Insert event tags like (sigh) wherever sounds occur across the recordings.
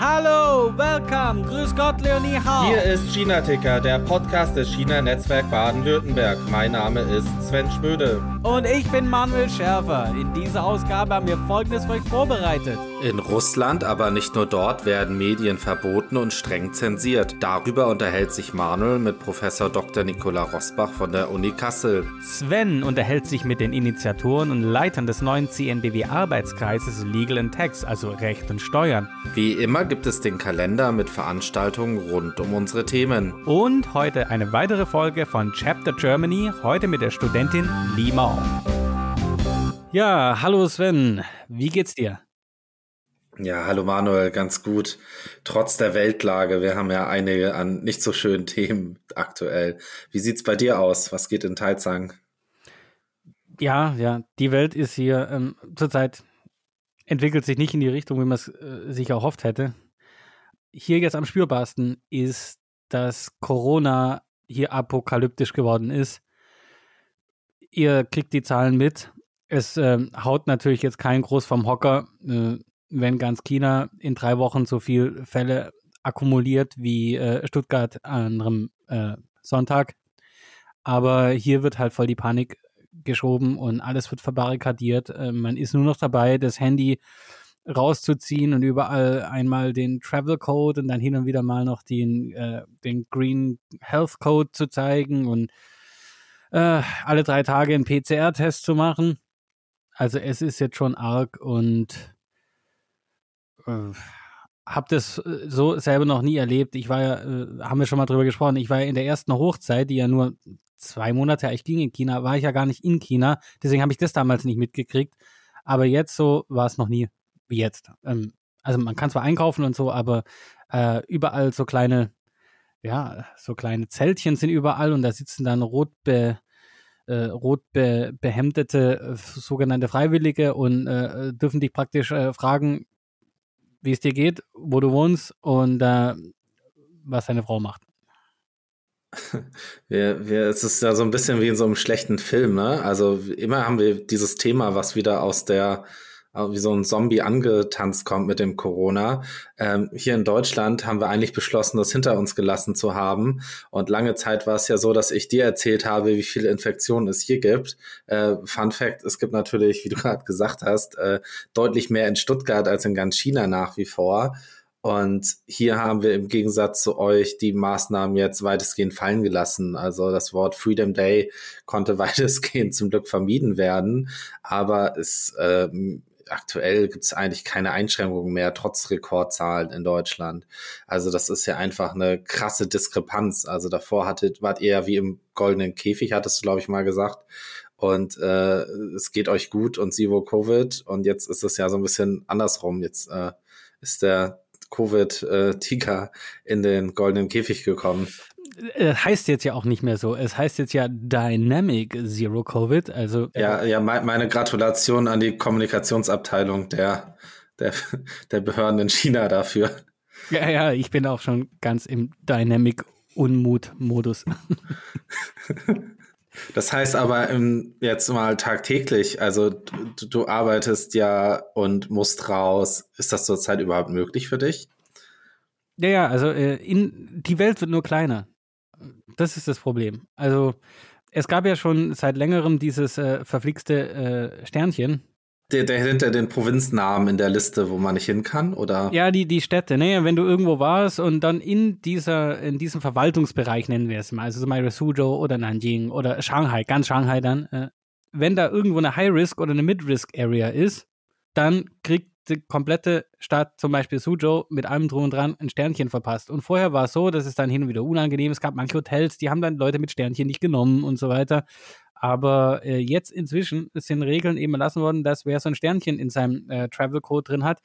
Hallo, welcome, grüß Gott, Leonie Hau. Hier ist China Ticker, der Podcast des China Netzwerk Baden-Württemberg. Mein Name ist Sven Schmöde. Und ich bin Manuel Schärfer. In dieser Ausgabe haben wir Folgendes für euch vorbereitet. In Russland, aber nicht nur dort, werden Medien verboten und streng zensiert. Darüber unterhält sich Manuel mit Professor Dr. Nicola Rosbach von der Uni Kassel. Sven unterhält sich mit den Initiatoren und Leitern des neuen CNBW-Arbeitskreises Legal and Tax, also Recht und Steuern. Wie immer gibt es den Kalender mit Veranstaltungen rund um unsere Themen. Und heute eine weitere Folge von Chapter Germany, heute mit der Studentin Lima. Ja, hallo Sven, wie geht's dir? Ja, hallo Manuel, ganz gut. Trotz der Weltlage, wir haben ja einige an nicht so schönen (laughs) Themen aktuell. Wie sieht's bei dir aus? Was geht in Taizang? Ja, ja, die Welt ist hier ähm, zurzeit entwickelt sich nicht in die Richtung, wie man es äh, sich erhofft hätte. Hier jetzt am spürbarsten ist, dass Corona hier apokalyptisch geworden ist. Ihr kriegt die Zahlen mit. Es äh, haut natürlich jetzt kein groß vom Hocker, äh, wenn ganz China in drei Wochen so viele Fälle akkumuliert wie äh, Stuttgart an einem äh, Sonntag. Aber hier wird halt voll die Panik geschoben und alles wird verbarrikadiert. Äh, man ist nur noch dabei, das Handy rauszuziehen und überall einmal den Travel Code und dann hin und wieder mal noch den, äh, den Green Health Code zu zeigen und äh, alle drei Tage einen PCR-Test zu machen. Also es ist jetzt schon arg und äh, habe das so selber noch nie erlebt. Ich war ja, äh, haben wir schon mal drüber gesprochen, ich war ja in der ersten Hochzeit, die ja nur zwei Monate eigentlich ging in China, war ich ja gar nicht in China. Deswegen habe ich das damals nicht mitgekriegt. Aber jetzt so war es noch nie wie jetzt. Ähm, also man kann zwar einkaufen und so, aber äh, überall so kleine, ja, so kleine Zeltchen sind überall und da sitzen dann rot be, äh, rot be, behemdete äh, sogenannte Freiwillige und äh, dürfen dich praktisch äh, fragen, wie es dir geht, wo du wohnst und äh, was deine Frau macht. (laughs) Wir, wir, es ist ja so ein bisschen wie in so einem schlechten Film, ne? Also immer haben wir dieses Thema, was wieder aus der wie so ein Zombie angetanzt kommt mit dem Corona. Ähm, hier in Deutschland haben wir eigentlich beschlossen, das hinter uns gelassen zu haben. Und lange Zeit war es ja so, dass ich dir erzählt habe, wie viele Infektionen es hier gibt. Äh, Fun Fact, es gibt natürlich, wie du (laughs) gerade gesagt hast, äh, deutlich mehr in Stuttgart als in ganz China nach wie vor. Und hier haben wir im Gegensatz zu euch die Maßnahmen jetzt weitestgehend fallen gelassen. Also das Wort Freedom Day konnte (laughs) weitestgehend zum Glück vermieden werden. Aber es äh, aktuell gibt es eigentlich keine Einschränkungen mehr, trotz Rekordzahlen in Deutschland. Also das ist ja einfach eine krasse Diskrepanz. Also davor hattet, wart ihr ja wie im goldenen Käfig, hattest du, glaube ich, mal gesagt. Und äh, es geht euch gut und Sivo Covid. Und jetzt ist es ja so ein bisschen andersrum. Jetzt äh, ist der Covid-Tiger äh, in den goldenen Käfig gekommen. Äh, heißt jetzt ja auch nicht mehr so. Es heißt jetzt ja Dynamic Zero Covid. Also äh, ja, ja, meine Gratulation an die Kommunikationsabteilung der, der, der Behörden in China dafür. Ja, ja, ich bin auch schon ganz im Dynamic Unmut-Modus. (laughs) Das heißt aber im, jetzt mal tagtäglich, also du, du, arbeitest ja und musst raus. Ist das zurzeit überhaupt möglich für dich? Ja, ja, also äh, in, die Welt wird nur kleiner. Das ist das Problem. Also es gab ja schon seit längerem dieses äh, verflixte äh, Sternchen. Der, der hinter den Provinznamen in der Liste, wo man nicht hin kann, oder? Ja, die, die Städte, ne? Wenn du irgendwo warst und dann in dieser, in diesem Verwaltungsbereich nennen wir es mal, also zum Beispiel Suzhou oder Nanjing oder Shanghai, ganz Shanghai dann, äh, wenn da irgendwo eine High-Risk oder eine Mid-Risk-Area ist, dann kriegt die komplette Stadt, zum Beispiel Suzhou, mit allem drum und dran ein Sternchen verpasst. Und vorher war es so, dass es dann hin und wieder unangenehm. Es gab manche Hotels, die haben dann Leute mit Sternchen nicht genommen und so weiter. Aber äh, jetzt inzwischen sind Regeln eben erlassen worden, dass wer so ein Sternchen in seinem äh, Travel Code drin hat,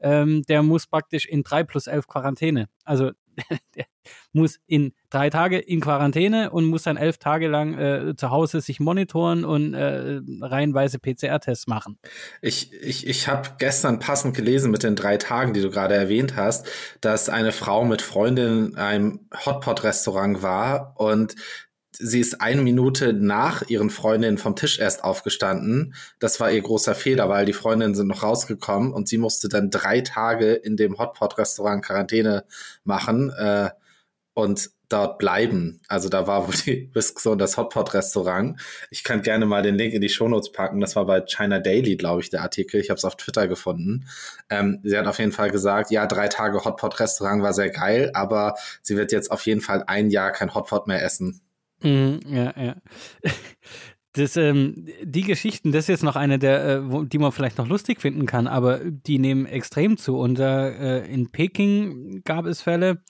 ähm, der muss praktisch in drei plus elf Quarantäne. Also (laughs) der muss in drei Tage in Quarantäne und muss dann elf Tage lang äh, zu Hause sich monitoren und äh, reihenweise PCR-Tests machen. Ich, ich, ich habe gestern passend gelesen mit den drei Tagen, die du gerade erwähnt hast, dass eine Frau mit Freundin in einem Hotpot-Restaurant war und sie ist eine Minute nach ihren Freundinnen vom Tisch erst aufgestanden. Das war ihr großer Fehler, weil die Freundinnen sind noch rausgekommen und sie musste dann drei Tage in dem Hotpot-Restaurant Quarantäne machen äh, und dort bleiben. Also da war wohl die (laughs) Risk Zone das Hotpot-Restaurant. Ich kann gerne mal den Link in die Shownotes packen. Das war bei China Daily, glaube ich, der Artikel. Ich habe es auf Twitter gefunden. Ähm, sie hat auf jeden Fall gesagt, ja, drei Tage Hotpot-Restaurant war sehr geil, aber sie wird jetzt auf jeden Fall ein Jahr kein Hotpot mehr essen. Mhm, ja, ja. Das, ähm, die Geschichten, das ist jetzt noch eine der, äh, wo, die man vielleicht noch lustig finden kann, aber die nehmen extrem zu. Und äh, in Peking gab es Fälle,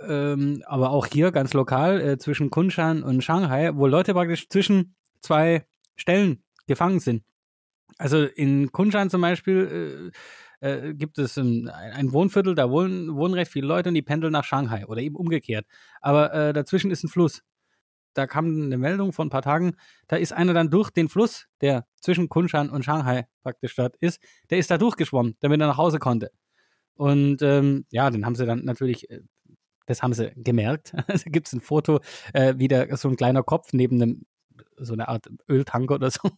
ähm, aber auch hier ganz lokal äh, zwischen Kunshan und Shanghai, wo Leute praktisch zwischen zwei Stellen gefangen sind. Also in Kunshan zum Beispiel äh, äh, gibt es ein, ein, Wohnviertel, da wohnen, wohnen recht viele Leute und die pendeln nach Shanghai oder eben umgekehrt. Aber äh, dazwischen ist ein Fluss da kam eine Meldung vor ein paar Tagen, da ist einer dann durch den Fluss, der zwischen Kunshan und Shanghai praktisch dort ist, der ist da durchgeschwommen, damit er nach Hause konnte. Und ähm, ja, den haben sie dann natürlich, äh, das haben sie gemerkt. (laughs) da gibt es ein Foto, äh, wie da so ein kleiner Kopf neben einem so eine Art Öltanker oder so.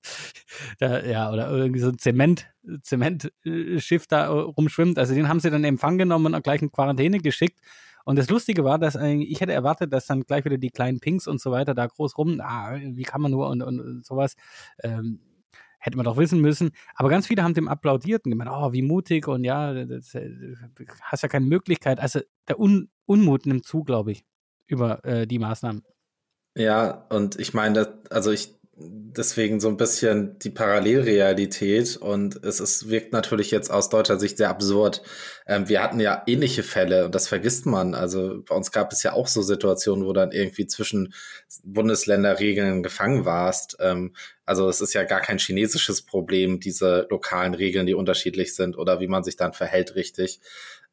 (laughs) da, ja, oder irgendwie so ein Zement, Zementschiff da rumschwimmt. Also den haben sie dann in Empfang genommen und gleich in Quarantäne geschickt. Und das Lustige war, dass ich hätte erwartet, dass dann gleich wieder die kleinen Pinks und so weiter da groß rum, ah, wie kann man nur und, und sowas. Ähm, hätte man doch wissen müssen. Aber ganz viele haben dem applaudiert und gemeint, oh, wie mutig und ja, das, das, hast ja keine Möglichkeit. Also der Un Unmut nimmt zu, glaube ich, über äh, die Maßnahmen. Ja, und ich meine, also ich deswegen so ein bisschen die Parallelrealität und es ist, wirkt natürlich jetzt aus deutscher Sicht sehr absurd. Ähm, wir hatten ja ähnliche Fälle und das vergisst man. Also bei uns gab es ja auch so Situationen, wo dann irgendwie zwischen Bundesländerregeln gefangen warst. Ähm, also es ist ja gar kein chinesisches Problem, diese lokalen Regeln, die unterschiedlich sind oder wie man sich dann verhält richtig.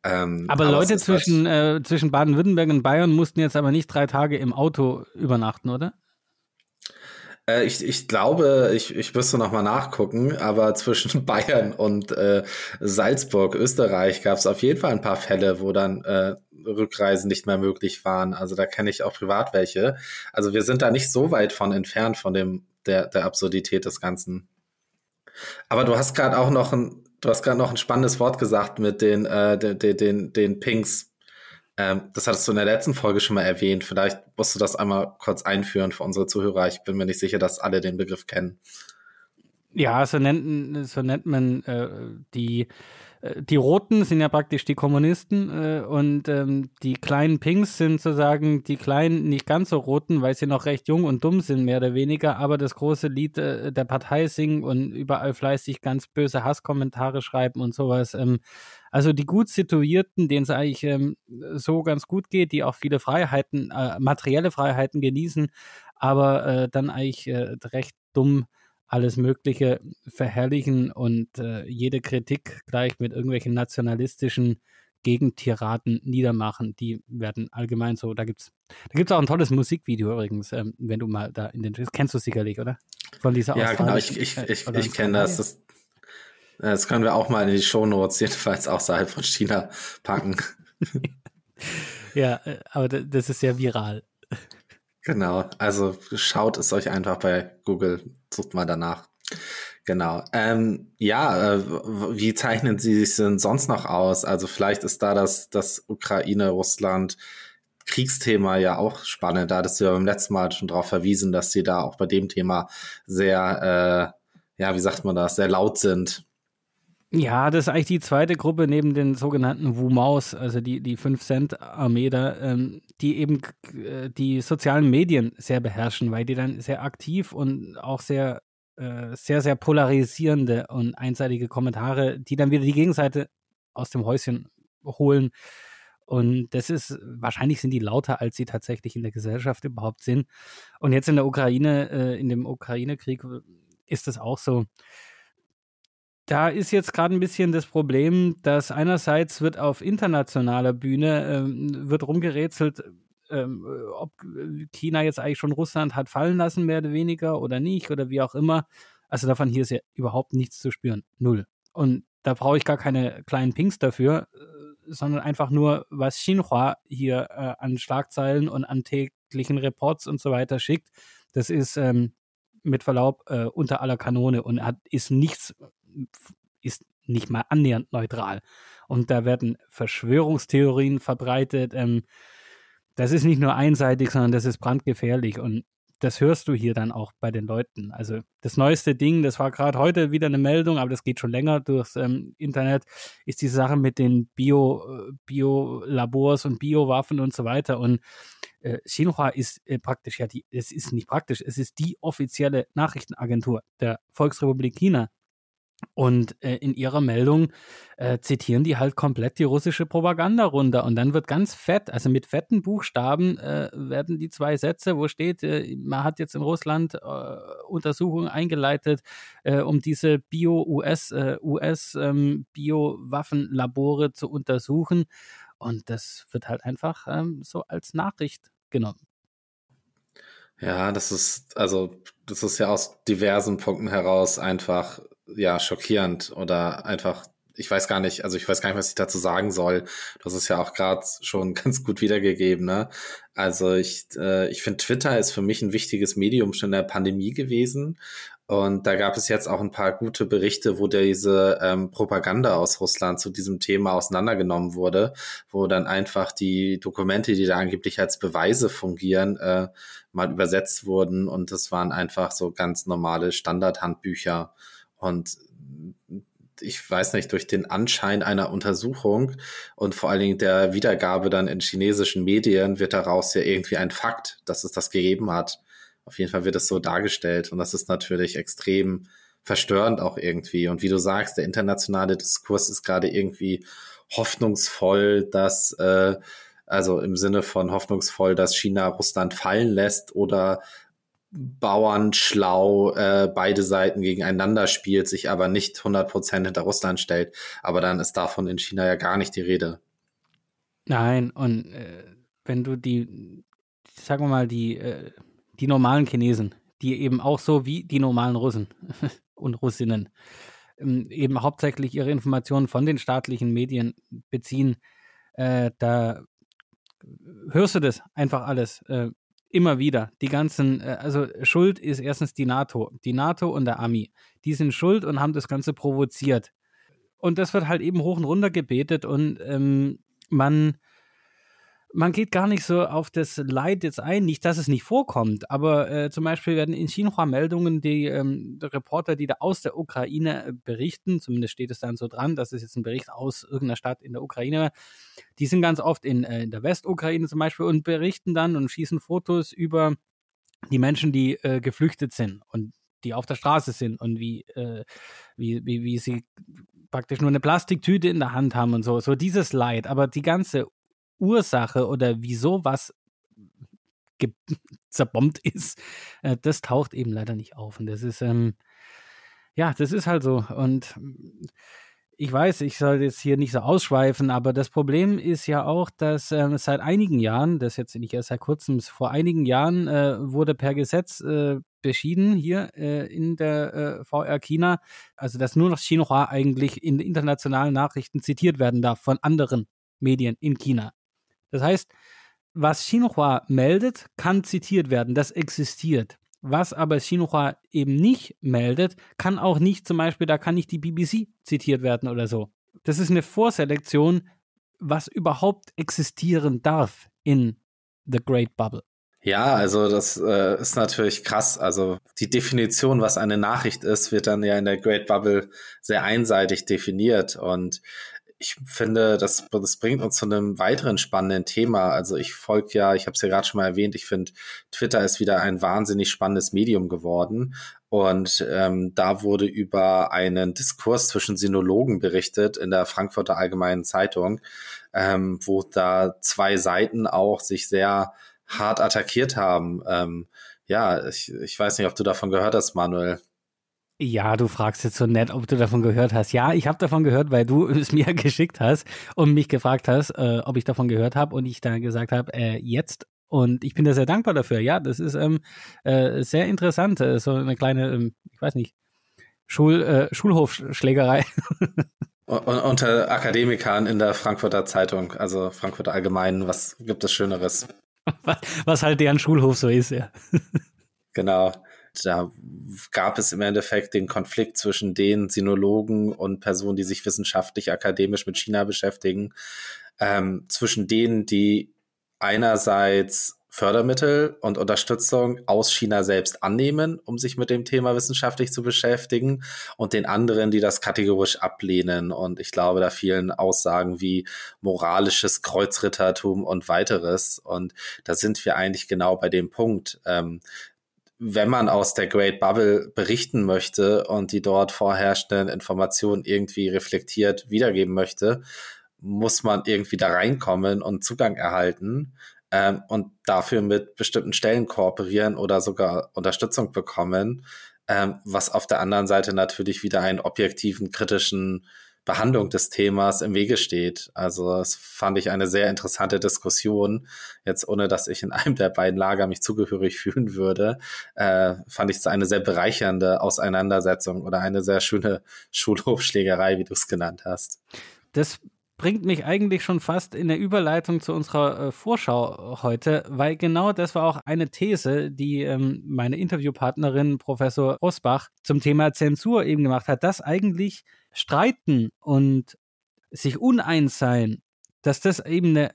Ähm, aber, aber Leute zwischen, halt äh, zwischen Baden-Württemberg und Bayern mussten jetzt aber nicht drei Tage im Auto übernachten, oder? Äh, ich, ich glaube, ich, ich müsste noch mal nachgucken, aber (laughs) zwischen Bayern und äh, Salzburg, Österreich, gab es auf jeden Fall ein paar Fälle, wo dann äh, Rückreisen nicht mehr möglich waren. Also da kenne ich auch privat welche. Also wir sind da nicht so weit von entfernt von dem der, der Absurdität des Ganzen. Aber du hast gerade auch noch ein, du hast gerade noch ein spannendes Wort gesagt mit den, äh, den, den, den Pinks. Ähm, das hattest du in der letzten Folge schon mal erwähnt. Vielleicht musst du das einmal kurz einführen für unsere Zuhörer. Ich bin mir nicht sicher, dass alle den Begriff kennen. Ja, so nennt, so nennt man äh, die die Roten sind ja praktisch die Kommunisten äh, und ähm, die kleinen Pinks sind sozusagen die kleinen, nicht ganz so Roten, weil sie noch recht jung und dumm sind, mehr oder weniger, aber das große Lied äh, der Partei singen und überall fleißig ganz böse Hasskommentare schreiben und sowas. Ähm, also die gut situierten, denen es eigentlich ähm, so ganz gut geht, die auch viele Freiheiten, äh, materielle Freiheiten genießen, aber äh, dann eigentlich äh, recht dumm alles Mögliche verherrlichen und äh, jede Kritik gleich mit irgendwelchen nationalistischen Gegentiraten niedermachen. Die werden allgemein so. Da gibt's, da gibt's auch ein tolles Musikvideo übrigens, ähm, wenn du mal da in den das kennst du sicherlich, oder? Von dieser Ja, genau, ich, ich, ich, ich kenne das. das. Das können wir auch mal in die Shownotes jedenfalls außerhalb von China packen. (laughs) ja, äh, aber das ist ja viral. Genau, also schaut es euch einfach bei Google, sucht mal danach. Genau. Ähm, ja, äh, wie zeichnen Sie sich denn sonst noch aus? Also vielleicht ist da das, das Ukraine-Russland Kriegsthema ja auch spannend. Da hattest du ja beim letzten Mal schon darauf verwiesen, dass sie da auch bei dem Thema sehr, äh, ja, wie sagt man das, sehr laut sind. Ja, das ist eigentlich die zweite Gruppe neben den sogenannten Wu-Maus, also die, die 5-Cent-Armee da, ähm, die eben äh, die sozialen Medien sehr beherrschen, weil die dann sehr aktiv und auch sehr, äh, sehr, sehr polarisierende und einseitige Kommentare, die dann wieder die Gegenseite aus dem Häuschen holen. Und das ist, wahrscheinlich sind die lauter, als sie tatsächlich in der Gesellschaft überhaupt sind. Und jetzt in der Ukraine, äh, in dem Ukraine-Krieg ist das auch so da ist jetzt gerade ein bisschen das Problem, dass einerseits wird auf internationaler Bühne ähm, wird rumgerätselt, ähm, ob China jetzt eigentlich schon Russland hat fallen lassen, mehr oder weniger, oder nicht, oder wie auch immer. Also davon hier ist ja überhaupt nichts zu spüren. Null. Und da brauche ich gar keine kleinen Pings dafür, äh, sondern einfach nur, was Xinhua hier äh, an Schlagzeilen und an wöchentlichen Reports und so weiter schickt, das ist ähm, mit Verlaub äh, unter aller Kanone und hat, ist nichts, ist nicht mal annähernd neutral. Und da werden Verschwörungstheorien verbreitet. Ähm, das ist nicht nur einseitig, sondern das ist brandgefährlich. Und das hörst du hier dann auch bei den Leuten. Also das neueste Ding, das war gerade heute wieder eine Meldung, aber das geht schon länger durchs ähm, Internet, ist die Sache mit den Bio, äh, Bio-Labors und Biowaffen und so weiter. Und äh, Xinhua ist äh, praktisch ja die, es ist nicht praktisch, es ist die offizielle Nachrichtenagentur der Volksrepublik China. Und äh, in ihrer Meldung äh, zitieren die halt komplett die russische Propaganda runter. Und dann wird ganz fett, also mit fetten Buchstaben, äh, werden die zwei Sätze, wo steht, äh, man hat jetzt in Russland äh, Untersuchungen eingeleitet, äh, um diese Bio-US, US, ähm, zu untersuchen. Und das wird halt einfach ähm, so als Nachricht genommen. Ja, das ist, also, das ist ja aus diversen Punkten heraus einfach ja schockierend oder einfach ich weiß gar nicht, also ich weiß gar nicht, was ich dazu sagen soll. Das ist ja auch gerade schon (laughs) ganz gut wiedergegeben. Ne? Also ich, äh, ich finde, Twitter ist für mich ein wichtiges Medium schon in der Pandemie gewesen. Und da gab es jetzt auch ein paar gute Berichte, wo diese ähm, Propaganda aus Russland zu diesem Thema auseinandergenommen wurde, wo dann einfach die Dokumente, die da angeblich als Beweise fungieren, äh, mal übersetzt wurden. Und das waren einfach so ganz normale Standardhandbücher. Und ich weiß nicht, durch den Anschein einer Untersuchung und vor allen Dingen der Wiedergabe dann in chinesischen Medien wird daraus ja irgendwie ein Fakt, dass es das gegeben hat. Auf jeden Fall wird es so dargestellt und das ist natürlich extrem verstörend auch irgendwie. Und wie du sagst, der internationale Diskurs ist gerade irgendwie hoffnungsvoll, dass, äh, also im Sinne von hoffnungsvoll, dass China Russland fallen lässt oder Bauern schlau äh, beide Seiten gegeneinander spielt, sich aber nicht 100% hinter Russland stellt. Aber dann ist davon in China ja gar nicht die Rede. Nein, und äh, wenn du die, sagen wir mal, die, äh, die normalen Chinesen, die eben auch so wie die normalen Russen (laughs) und Russinnen ähm, eben hauptsächlich ihre Informationen von den staatlichen Medien beziehen, äh, da hörst du das einfach alles. Äh, immer wieder. Die ganzen, äh, also Schuld ist erstens die NATO. Die NATO und der Ami. Die sind schuld und haben das Ganze provoziert. Und das wird halt eben hoch und runter gebetet und ähm, man man geht gar nicht so auf das Leid jetzt ein, nicht, dass es nicht vorkommt, aber äh, zum Beispiel werden in Xinhua Meldungen die ähm, Reporter, die da aus der Ukraine äh, berichten, zumindest steht es dann so dran, das ist jetzt ein Bericht aus irgendeiner Stadt in der Ukraine, die sind ganz oft in, äh, in der Westukraine zum Beispiel und berichten dann und schießen Fotos über die Menschen, die äh, geflüchtet sind und die auf der Straße sind und wie, äh, wie, wie, wie sie praktisch nur eine Plastiktüte in der Hand haben und so. So dieses Leid. Aber die ganze Ursache oder wieso was (laughs) zerbombt ist, äh, das taucht eben leider nicht auf. Und das ist, ähm, ja, das ist halt so. Und ich weiß, ich soll jetzt hier nicht so ausschweifen, aber das Problem ist ja auch, dass ähm, seit einigen Jahren, das jetzt nicht erst seit kurzem, vor einigen Jahren äh, wurde per Gesetz äh, beschieden hier äh, in der äh, VR China, also dass nur noch Xinhua eigentlich in internationalen Nachrichten zitiert werden darf von anderen Medien in China. Das heißt, was Xinhua meldet, kann zitiert werden. Das existiert. Was aber Xinhua eben nicht meldet, kann auch nicht zum Beispiel, da kann nicht die BBC zitiert werden oder so. Das ist eine Vorselektion, was überhaupt existieren darf in The Great Bubble. Ja, also das äh, ist natürlich krass. Also die Definition, was eine Nachricht ist, wird dann ja in der Great Bubble sehr einseitig definiert. Und ich finde, das, das bringt uns zu einem weiteren spannenden Thema. Also ich folge ja, ich habe es ja gerade schon mal erwähnt, ich finde, Twitter ist wieder ein wahnsinnig spannendes Medium geworden. Und ähm, da wurde über einen Diskurs zwischen Sinologen berichtet in der Frankfurter Allgemeinen Zeitung, ähm, wo da zwei Seiten auch sich sehr hart attackiert haben. Ähm, ja, ich, ich weiß nicht, ob du davon gehört hast, Manuel. Ja, du fragst jetzt so nett, ob du davon gehört hast. Ja, ich habe davon gehört, weil du (laughs) es mir (laughs) geschickt hast und mich gefragt hast, äh, ob ich davon gehört habe und ich dann gesagt habe, äh, jetzt. Und ich bin da sehr dankbar dafür. Ja, das ist ähm, äh, sehr interessant. Äh, so eine kleine, ähm, ich weiß nicht, Schul, äh, Schulhofschlägerei. (laughs) Unter Akademikern in der Frankfurter Zeitung, also Frankfurter Allgemeinen, was gibt es Schöneres? was, was halt deren Schulhof so ist, ja. Genau. Da gab es im Endeffekt den Konflikt zwischen den Sinologen und Personen, die sich wissenschaftlich, akademisch mit China beschäftigen, ähm, zwischen denen, die einerseits Fördermittel und Unterstützung aus China selbst annehmen, um sich mit dem Thema wissenschaftlich zu beschäftigen und den anderen, die das kategorisch ablehnen. Und ich glaube, da vielen Aussagen wie moralisches Kreuzrittertum und weiteres. Und da sind wir eigentlich genau bei dem Punkt. Ähm, wenn man aus der Great Bubble berichten möchte und die dort vorherrschenden Informationen irgendwie reflektiert wiedergeben möchte, muss man irgendwie da reinkommen und Zugang erhalten ähm, und dafür mit bestimmten Stellen kooperieren oder sogar Unterstützung bekommen, ähm, was auf der anderen Seite natürlich wieder einen objektiven, kritischen Behandlung des Themas im Wege steht. Also das fand ich eine sehr interessante Diskussion. Jetzt ohne, dass ich in (laughs) einem der beiden Lager mich zugehörig fühlen würde, äh, fand ich es eine sehr bereichernde Auseinandersetzung oder eine sehr schöne (laughs) Schulhofschlägerei, wie du es genannt hast. Das bringt mich eigentlich schon fast in der Überleitung zu unserer äh, Vorschau heute, weil genau das war auch eine These, die ähm, meine Interviewpartnerin Professor Rosbach zum Thema Zensur eben gemacht hat, dass eigentlich Streiten und sich uneins sein, dass das eben eine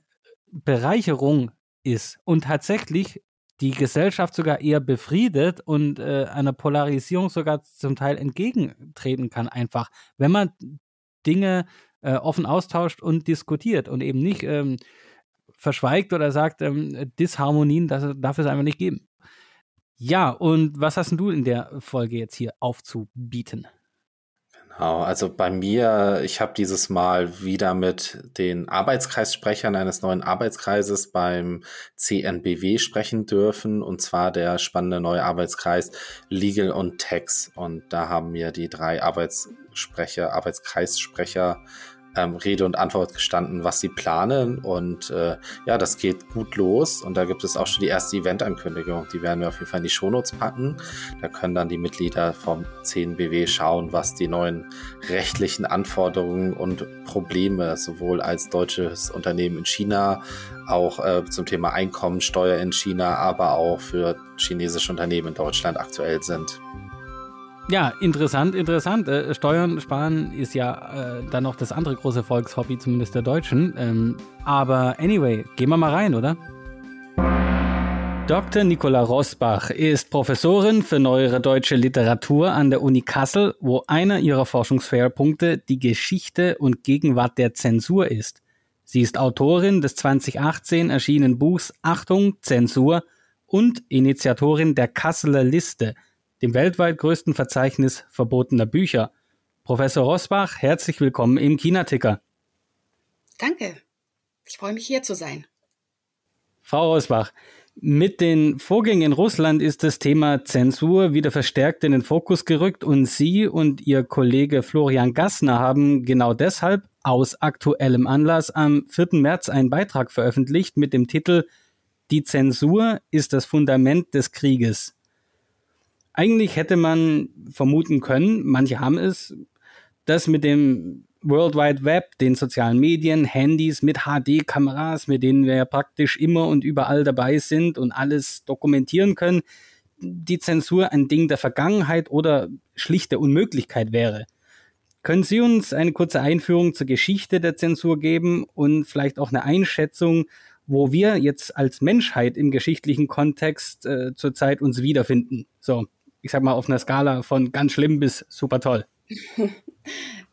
Bereicherung ist und tatsächlich die Gesellschaft sogar eher befriedet und äh, einer Polarisierung sogar zum Teil entgegentreten kann, einfach, wenn man Dinge äh, offen austauscht und diskutiert und eben nicht ähm, verschweigt oder sagt, ähm, Disharmonien, das darf es einfach nicht geben. Ja, und was hast du in der Folge jetzt hier aufzubieten? Genau, also bei mir, ich habe dieses Mal wieder mit den Arbeitskreissprechern eines neuen Arbeitskreises beim CNBW sprechen dürfen, und zwar der spannende neue Arbeitskreis Legal und Tax. Und da haben mir die drei Arbeitssprecher, Arbeitskreissprecher ähm, Rede und Antwort gestanden, was sie planen. Und äh, ja, das geht gut los. Und da gibt es auch schon die erste Event-Ankündigung. Die werden wir auf jeden Fall in die Shownotes packen. Da können dann die Mitglieder vom 10BW schauen, was die neuen rechtlichen Anforderungen und Probleme sowohl als deutsches Unternehmen in China, auch äh, zum Thema Einkommensteuer in China, aber auch für chinesische Unternehmen in Deutschland aktuell sind. Ja, interessant, interessant. Äh, Steuern sparen ist ja äh, dann noch das andere große Volkshobby, zumindest der Deutschen. Ähm, aber anyway, gehen wir mal rein, oder? Dr. Nicola Rosbach ist Professorin für neuere deutsche Literatur an der Uni Kassel, wo einer ihrer Forschungsschwerpunkte die Geschichte und Gegenwart der Zensur ist. Sie ist Autorin des 2018 erschienenen Buchs Achtung, Zensur und Initiatorin der Kasseler Liste – dem weltweit größten Verzeichnis verbotener Bücher. Professor Rosbach, herzlich willkommen im China-Ticker. Danke. Ich freue mich hier zu sein. Frau Rosbach, mit den Vorgängen in Russland ist das Thema Zensur wieder verstärkt in den Fokus gerückt und Sie und Ihr Kollege Florian Gassner haben genau deshalb aus aktuellem Anlass am 4. März einen Beitrag veröffentlicht mit dem Titel Die Zensur ist das Fundament des Krieges. Eigentlich hätte man vermuten können, manche haben es, dass mit dem World Wide Web, den sozialen Medien, Handys mit HD-Kameras, mit denen wir ja praktisch immer und überall dabei sind und alles dokumentieren können, die Zensur ein Ding der Vergangenheit oder schlichte Unmöglichkeit wäre. Können Sie uns eine kurze Einführung zur Geschichte der Zensur geben und vielleicht auch eine Einschätzung, wo wir jetzt als Menschheit im geschichtlichen Kontext äh, zurzeit uns wiederfinden? So, ich sag mal, auf einer Skala von ganz schlimm bis super toll? (laughs)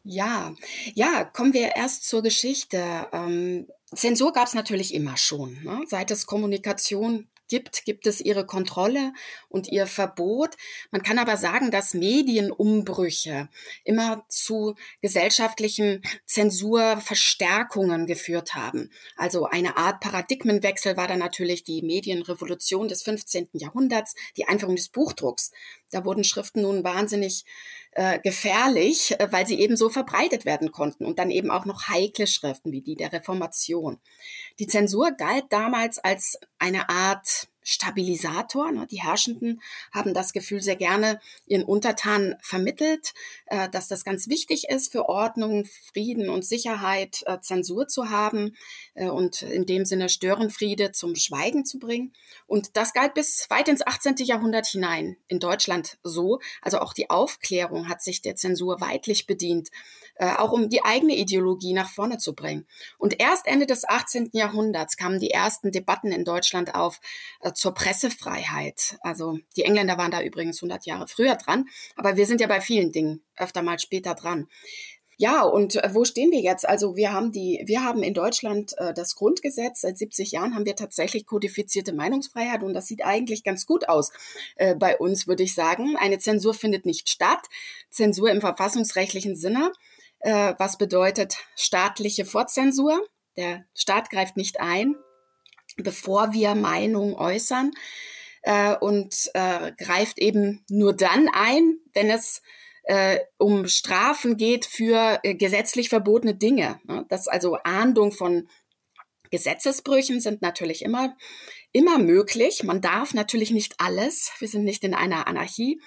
Ja, ja, kommen wir erst zur Geschichte. Ähm, Zensur gab es natürlich immer schon. Ne? Seit es Kommunikation gibt, gibt es ihre Kontrolle und ihr Verbot. Man kann aber sagen, dass Medienumbrüche immer zu gesellschaftlichen Zensurverstärkungen geführt haben. Also eine Art Paradigmenwechsel war dann natürlich die Medienrevolution des 15. Jahrhunderts, die Einführung des Buchdrucks. Da wurden Schriften nun wahnsinnig äh, gefährlich, äh, weil sie eben so verbreitet werden konnten und dann eben auch noch heikle Schriften wie die der Reformation. Die Zensur galt damals als eine Art Stabilisator. Ne? Die Herrschenden haben das Gefühl sehr gerne ihren Untertanen vermittelt, äh, dass das ganz wichtig ist für Ordnung, Frieden und Sicherheit, äh, Zensur zu haben äh, und in dem Sinne Störenfriede zum Schweigen zu bringen. Und das galt bis weit ins 18. Jahrhundert hinein in Deutschland so. Also auch die Aufklärung hat sich der Zensur weitlich bedient äh, auch um die eigene Ideologie nach vorne zu bringen. Und erst Ende des 18. Jahrhunderts kamen die ersten Debatten in Deutschland auf äh, zur Pressefreiheit. Also die Engländer waren da übrigens 100 Jahre früher dran, aber wir sind ja bei vielen Dingen öfter mal später dran. Ja, und äh, wo stehen wir jetzt? Also wir haben die, wir haben in Deutschland äh, das Grundgesetz. Seit 70 Jahren haben wir tatsächlich kodifizierte Meinungsfreiheit und das sieht eigentlich ganz gut aus äh, bei uns, würde ich sagen. Eine Zensur findet nicht statt. Zensur im verfassungsrechtlichen Sinne äh, was bedeutet staatliche Vorzensur. Der Staat greift nicht ein, bevor wir Meinungen äußern äh, und äh, greift eben nur dann ein, wenn es äh, um Strafen geht für äh, gesetzlich verbotene Dinge. Ne? Das also Ahndung von Gesetzesbrüchen sind natürlich immer immer möglich. Man darf natürlich nicht alles. Wir sind nicht in einer Anarchie.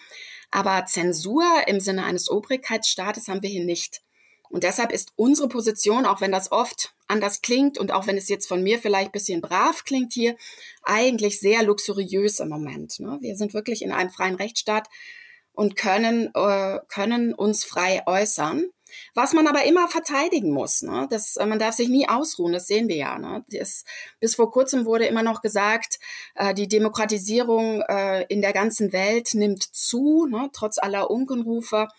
Aber Zensur im Sinne eines Obrigkeitsstaates haben wir hier nicht. Und deshalb ist unsere Position, auch wenn das oft anders klingt und auch wenn es jetzt von mir vielleicht bisschen brav klingt hier, eigentlich sehr luxuriös im Moment. Ne? Wir sind wirklich in einem freien Rechtsstaat und können, äh, können uns frei äußern. Was man aber immer verteidigen muss, ne? das, äh, man darf sich nie ausruhen, das sehen wir ja. Ne? Das, bis vor kurzem wurde immer noch gesagt, äh, die Demokratisierung äh, in der ganzen Welt nimmt zu, ne? trotz aller Unkenrufe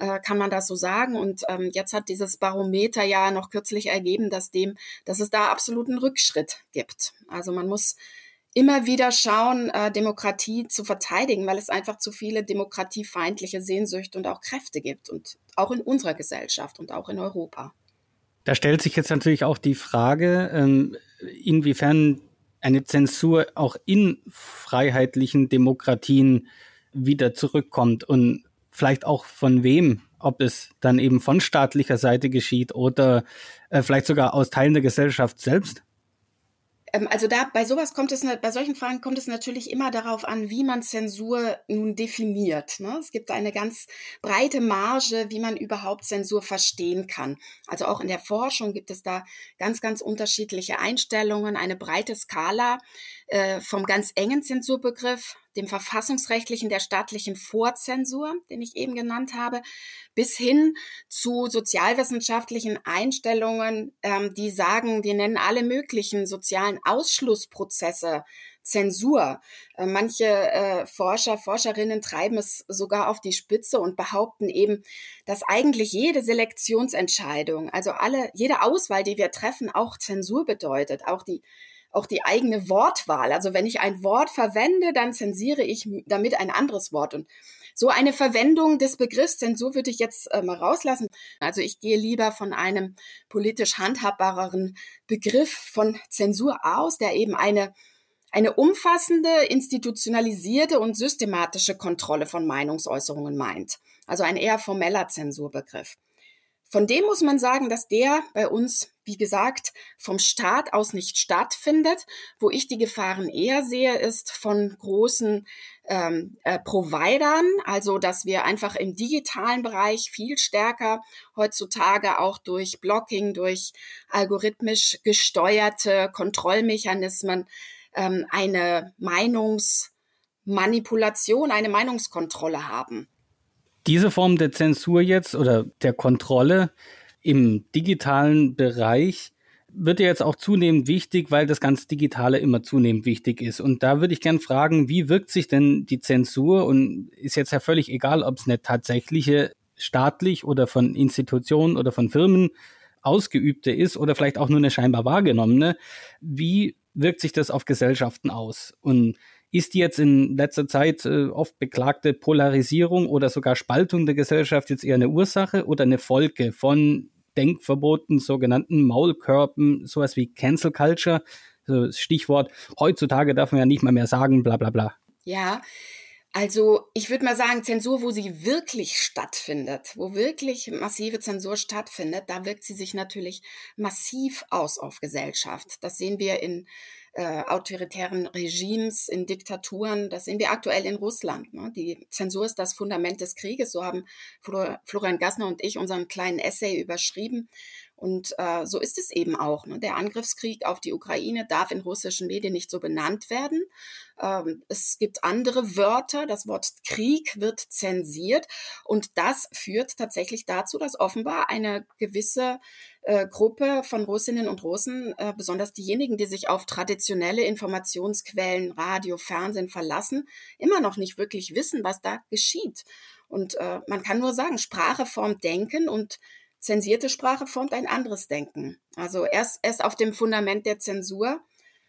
äh, kann man das so sagen. Und ähm, jetzt hat dieses Barometer ja noch kürzlich ergeben, dass dem, dass es da absoluten Rückschritt gibt. Also man muss immer wieder schauen, äh, Demokratie zu verteidigen, weil es einfach zu viele demokratiefeindliche Sehnsüchte und auch Kräfte gibt und auch in unserer Gesellschaft und auch in Europa. Da stellt sich jetzt natürlich auch die Frage, ähm, inwiefern eine Zensur auch in freiheitlichen Demokratien wieder zurückkommt und vielleicht auch von wem, ob es dann eben von staatlicher Seite geschieht oder äh, vielleicht sogar aus Teilen der Gesellschaft selbst? Ähm, also da bei sowas kommt es bei solchen Fragen kommt es natürlich immer darauf an, wie man Zensur nun definiert. Ne? Es gibt eine ganz breite Marge, wie man überhaupt Zensur verstehen kann. Also auch in der Forschung gibt es da ganz ganz unterschiedliche Einstellungen, eine breite Skala äh, vom ganz engen Zensurbegriff dem verfassungsrechtlichen der staatlichen Vorzensur, den ich eben genannt habe, bis hin zu sozialwissenschaftlichen Einstellungen, ähm, die sagen, die nennen alle möglichen sozialen Ausschlussprozesse Zensur. Äh, manche äh, Forscher, Forscherinnen treiben es sogar auf die Spitze und behaupten eben, dass eigentlich jede Selektionsentscheidung, also alle, jede Auswahl, die wir treffen, auch Zensur bedeutet, auch die auch die eigene Wortwahl. Also wenn ich ein Wort verwende, dann zensiere ich damit ein anderes Wort. Und so eine Verwendung des Begriffs Zensur würde ich jetzt äh, mal rauslassen. Also ich gehe lieber von einem politisch handhabbareren Begriff von Zensur aus, der eben eine eine umfassende, institutionalisierte und systematische Kontrolle von Meinungsäußerungen meint. Also ein eher formeller Zensurbegriff. Von dem muss man sagen, dass der bei uns, wie gesagt, vom Staat aus nicht stattfindet. Wo ich die Gefahren eher sehe, ist von großen ähm, äh, Providern, also dass wir einfach im digitalen Bereich viel stärker heutzutage auch durch Blocking, durch algorithmisch gesteuerte Kontrollmechanismen ähm, eine Meinungsmanipulation, eine Meinungskontrolle haben. Diese Form der Zensur jetzt oder der Kontrolle im digitalen Bereich wird ja jetzt auch zunehmend wichtig, weil das ganz Digitale immer zunehmend wichtig ist. Und da würde ich gerne fragen, wie wirkt sich denn die Zensur und ist jetzt ja völlig egal, ob es eine tatsächliche staatlich oder von Institutionen oder von Firmen ausgeübte ist oder vielleicht auch nur eine scheinbar wahrgenommene. Wie wirkt sich das auf Gesellschaften aus? Und ist die jetzt in letzter Zeit äh, oft beklagte Polarisierung oder sogar Spaltung der Gesellschaft jetzt eher eine Ursache oder eine Folge von Denkverboten, sogenannten Maulkörpen, sowas wie Cancel Culture? Also Stichwort, heutzutage darf man ja nicht mal mehr sagen, bla bla bla. Ja, also ich würde mal sagen, Zensur, wo sie wirklich stattfindet, wo wirklich massive Zensur stattfindet, da wirkt sie sich natürlich massiv aus auf Gesellschaft. Das sehen wir in äh, autoritären Regimes, in Diktaturen. Das sehen wir aktuell in Russland. Ne? Die Zensur ist das Fundament des Krieges. So haben Florian Gassner und ich unseren kleinen Essay überschrieben. Und äh, so ist es eben auch. Ne? Der Angriffskrieg auf die Ukraine darf in russischen Medien nicht so benannt werden. Ähm, es gibt andere Wörter. Das Wort Krieg wird zensiert. Und das führt tatsächlich dazu, dass offenbar eine gewisse äh, Gruppe von Russinnen und Russen, äh, besonders diejenigen, die sich auf traditionelle Informationsquellen, Radio, Fernsehen verlassen, immer noch nicht wirklich wissen, was da geschieht. Und äh, man kann nur sagen, Sprache formt Denken und zensierte Sprache formt ein anderes Denken. Also erst, erst auf dem Fundament der Zensur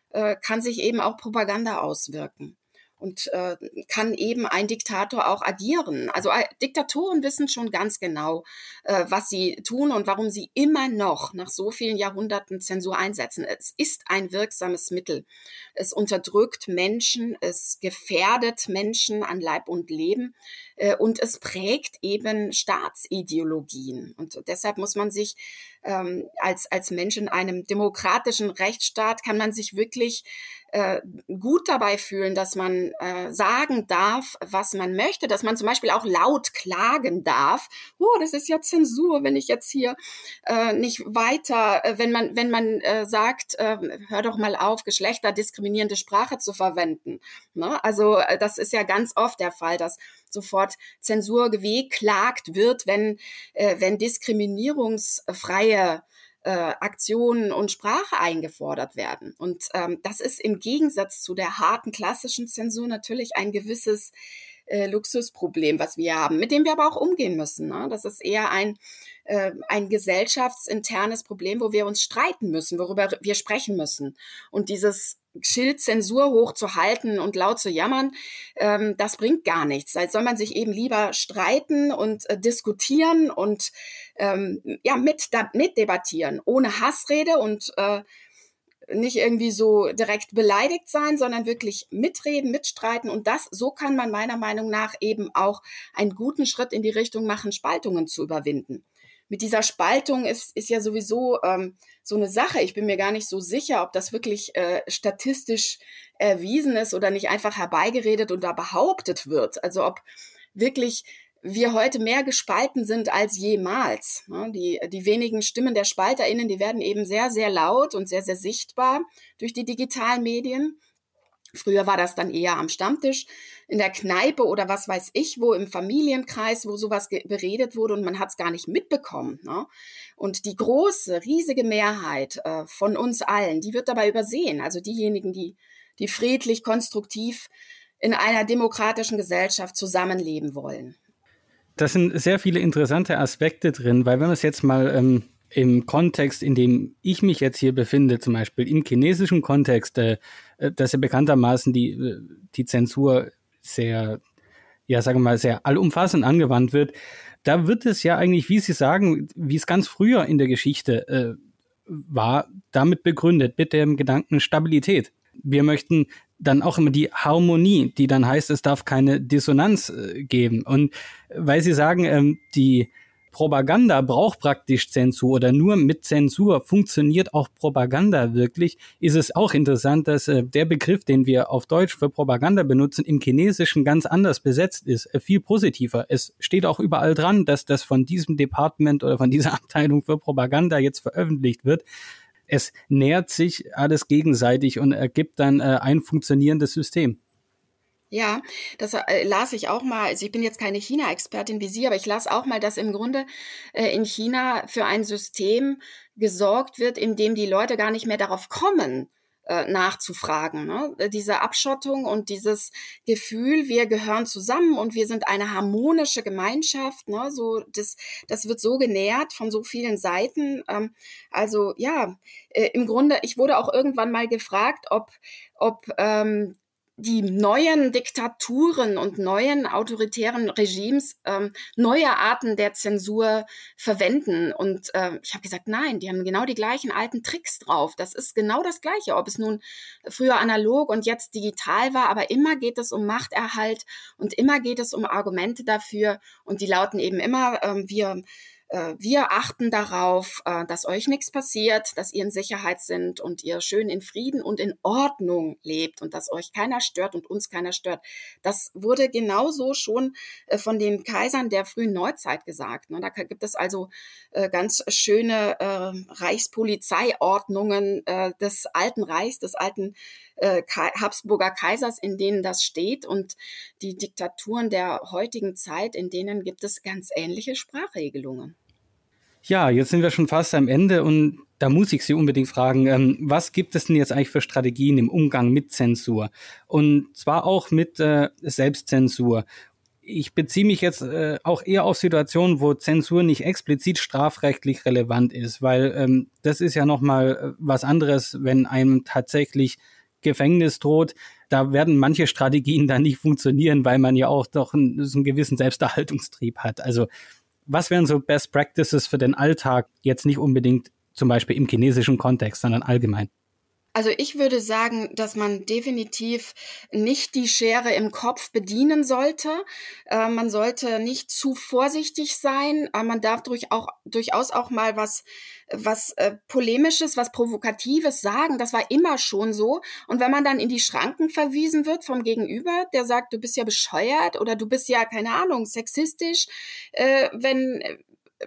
äh, kann sich eben auch Propaganda auswirken und äh, kann eben ein Diktator auch agieren. Also äh, Diktatoren wissen schon ganz genau, äh, was sie tun und warum sie immer noch nach so vielen Jahrhunderten Zensur einsetzen. Es ist ein wirksames Mittel. Es unterdrückt Menschen, es gefährdet Menschen an Leib und Leben äh, und es prägt eben Staatsideologien. Und deshalb muss man sich ähm, als, als Mensch in einem demokratischen Rechtsstaat kann man sich wirklich äh, gut dabei fühlen, dass man äh, sagen darf, was man möchte, dass man zum Beispiel auch laut klagen darf. Oh, das ist ja Zensur, wenn ich jetzt hier äh, nicht weiter, äh, wenn man wenn man äh, sagt, äh, hör doch mal auf, geschlechterdiskriminierende Sprache zu verwenden. Ne? Also äh, das ist ja ganz oft der Fall, dass sofort Zensur gewehklagt wird, wenn äh, wenn diskriminierungsfreie äh, Aktionen und Sprache eingefordert werden. Und ähm, das ist im Gegensatz zu der harten klassischen Zensur natürlich ein gewisses äh, Luxusproblem, was wir haben, mit dem wir aber auch umgehen müssen. Ne? Das ist eher ein, äh, ein gesellschaftsinternes Problem, wo wir uns streiten müssen, worüber wir sprechen müssen. Und dieses Schild Zensur hochzuhalten und laut zu jammern, ähm, das bringt gar nichts. Da soll man sich eben lieber streiten und äh, diskutieren und ähm, ja mit, da, mit debattieren, ohne Hassrede und äh, nicht irgendwie so direkt beleidigt sein, sondern wirklich mitreden, mitstreiten. Und das, so kann man meiner Meinung nach eben auch einen guten Schritt in die Richtung machen, Spaltungen zu überwinden mit dieser Spaltung ist, ist ja sowieso ähm, so eine Sache. Ich bin mir gar nicht so sicher, ob das wirklich äh, statistisch erwiesen ist oder nicht einfach herbeigeredet und da behauptet wird. Also ob wirklich wir heute mehr gespalten sind als jemals. Ne? Die, die wenigen Stimmen der SpalterInnen, die werden eben sehr, sehr laut und sehr, sehr sichtbar durch die digitalen Medien. Früher war das dann eher am Stammtisch, in der Kneipe oder was weiß ich, wo im Familienkreis, wo sowas beredet wurde und man hat es gar nicht mitbekommen. Ne? Und die große, riesige Mehrheit äh, von uns allen, die wird dabei übersehen. Also diejenigen, die, die friedlich, konstruktiv in einer demokratischen Gesellschaft zusammenleben wollen. Das sind sehr viele interessante Aspekte drin, weil wenn man es jetzt mal ähm, im Kontext, in dem ich mich jetzt hier befinde, zum Beispiel im chinesischen Kontext, äh, äh, dass ja bekanntermaßen die, äh, die Zensur sehr, ja, sagen wir mal, sehr allumfassend angewandt wird, da wird es ja eigentlich, wie Sie sagen, wie es ganz früher in der Geschichte äh, war, damit begründet, mit dem Gedanken Stabilität. Wir möchten dann auch immer die Harmonie, die dann heißt, es darf keine Dissonanz äh, geben. Und weil Sie sagen, ähm, die Propaganda braucht praktisch Zensur oder nur mit Zensur funktioniert auch Propaganda wirklich, ist es auch interessant, dass äh, der Begriff, den wir auf Deutsch für Propaganda benutzen, im Chinesischen ganz anders besetzt ist, äh, viel positiver. Es steht auch überall dran, dass das von diesem Department oder von dieser (laughs) Abteilung für Propaganda jetzt veröffentlicht wird. Es nähert sich alles gegenseitig und ergibt dann äh, ein funktionierendes System. Ja, das äh, las ich auch mal. Also ich bin jetzt keine China-Expertin wie Sie, aber ich las auch mal, dass im Grunde äh, in China für ein System gesorgt wird, in dem die Leute gar nicht mehr darauf kommen, äh, nachzufragen. Ne? Diese Abschottung und dieses Gefühl, wir gehören zusammen und wir sind eine harmonische Gemeinschaft. Ne? So, das, das wird so genährt von so vielen Seiten. Ähm, also ja, im Grunde, ich wurde auch irgendwann mal gefragt, ob, ob ähm, die neuen Diktaturen und neuen autoritären Regimes ähm, neue Arten der Zensur verwenden. Und äh, ich habe gesagt, nein, die haben genau die gleichen alten Tricks drauf. Das ist genau das Gleiche, ob es nun früher analog und jetzt digital war, aber immer geht es um Machterhalt und immer geht es um Argumente dafür. Und die lauten eben immer, ähm, wir wir achten darauf, äh, dass euch nichts passiert, dass ihr in Sicherheit sind und ihr schön in Frieden und in Ordnung lebt und dass euch keiner stört und uns keiner stört. Das wurde genauso schon äh, von den Kaisern der frühen Neuzeit gesagt. Ne? Da gibt es also ganz schöne Reichspolizeiordnungen des Alten Reichs, des alten Habsburger Kaisers, in denen das steht und die Diktaturen der heutigen Zeit, in denen gibt es ganz ähnliche Sprachregelungen. Ja, jetzt sind wir schon fast am Ende und da muss ich Sie unbedingt fragen, ähm, was gibt es denn jetzt eigentlich für Strategien im Umgang mit Zensur? Und zwar auch mit äh, Selbstzensur. Ich beziehe mich jetzt äh, auch eher auf Situationen, wo Zensur nicht explizit strafrechtlich relevant ist, weil ähm, das ist ja nochmal äh, was anderes, wenn einem tatsächlich Gefängnis droht. Da werden manche Strategien (laughs) dann nicht funktionieren, weil man ja auch doch einen, einen gewissen Selbsterhaltungstrieb hat. Also was wären so Best Practices für den Alltag, jetzt nicht unbedingt zum Beispiel im chinesischen Kontext, sondern allgemein? Also ich würde sagen, dass man definitiv nicht die Schere im Kopf bedienen sollte. Äh, man sollte nicht zu vorsichtig sein. Äh, man darf durch auch, durchaus auch mal was, was äh, polemisches, was provokatives sagen. Das war immer schon so. Und wenn man dann in die Schranken verwiesen wird vom Gegenüber, der sagt, du bist ja bescheuert oder du bist ja keine Ahnung sexistisch, äh, wenn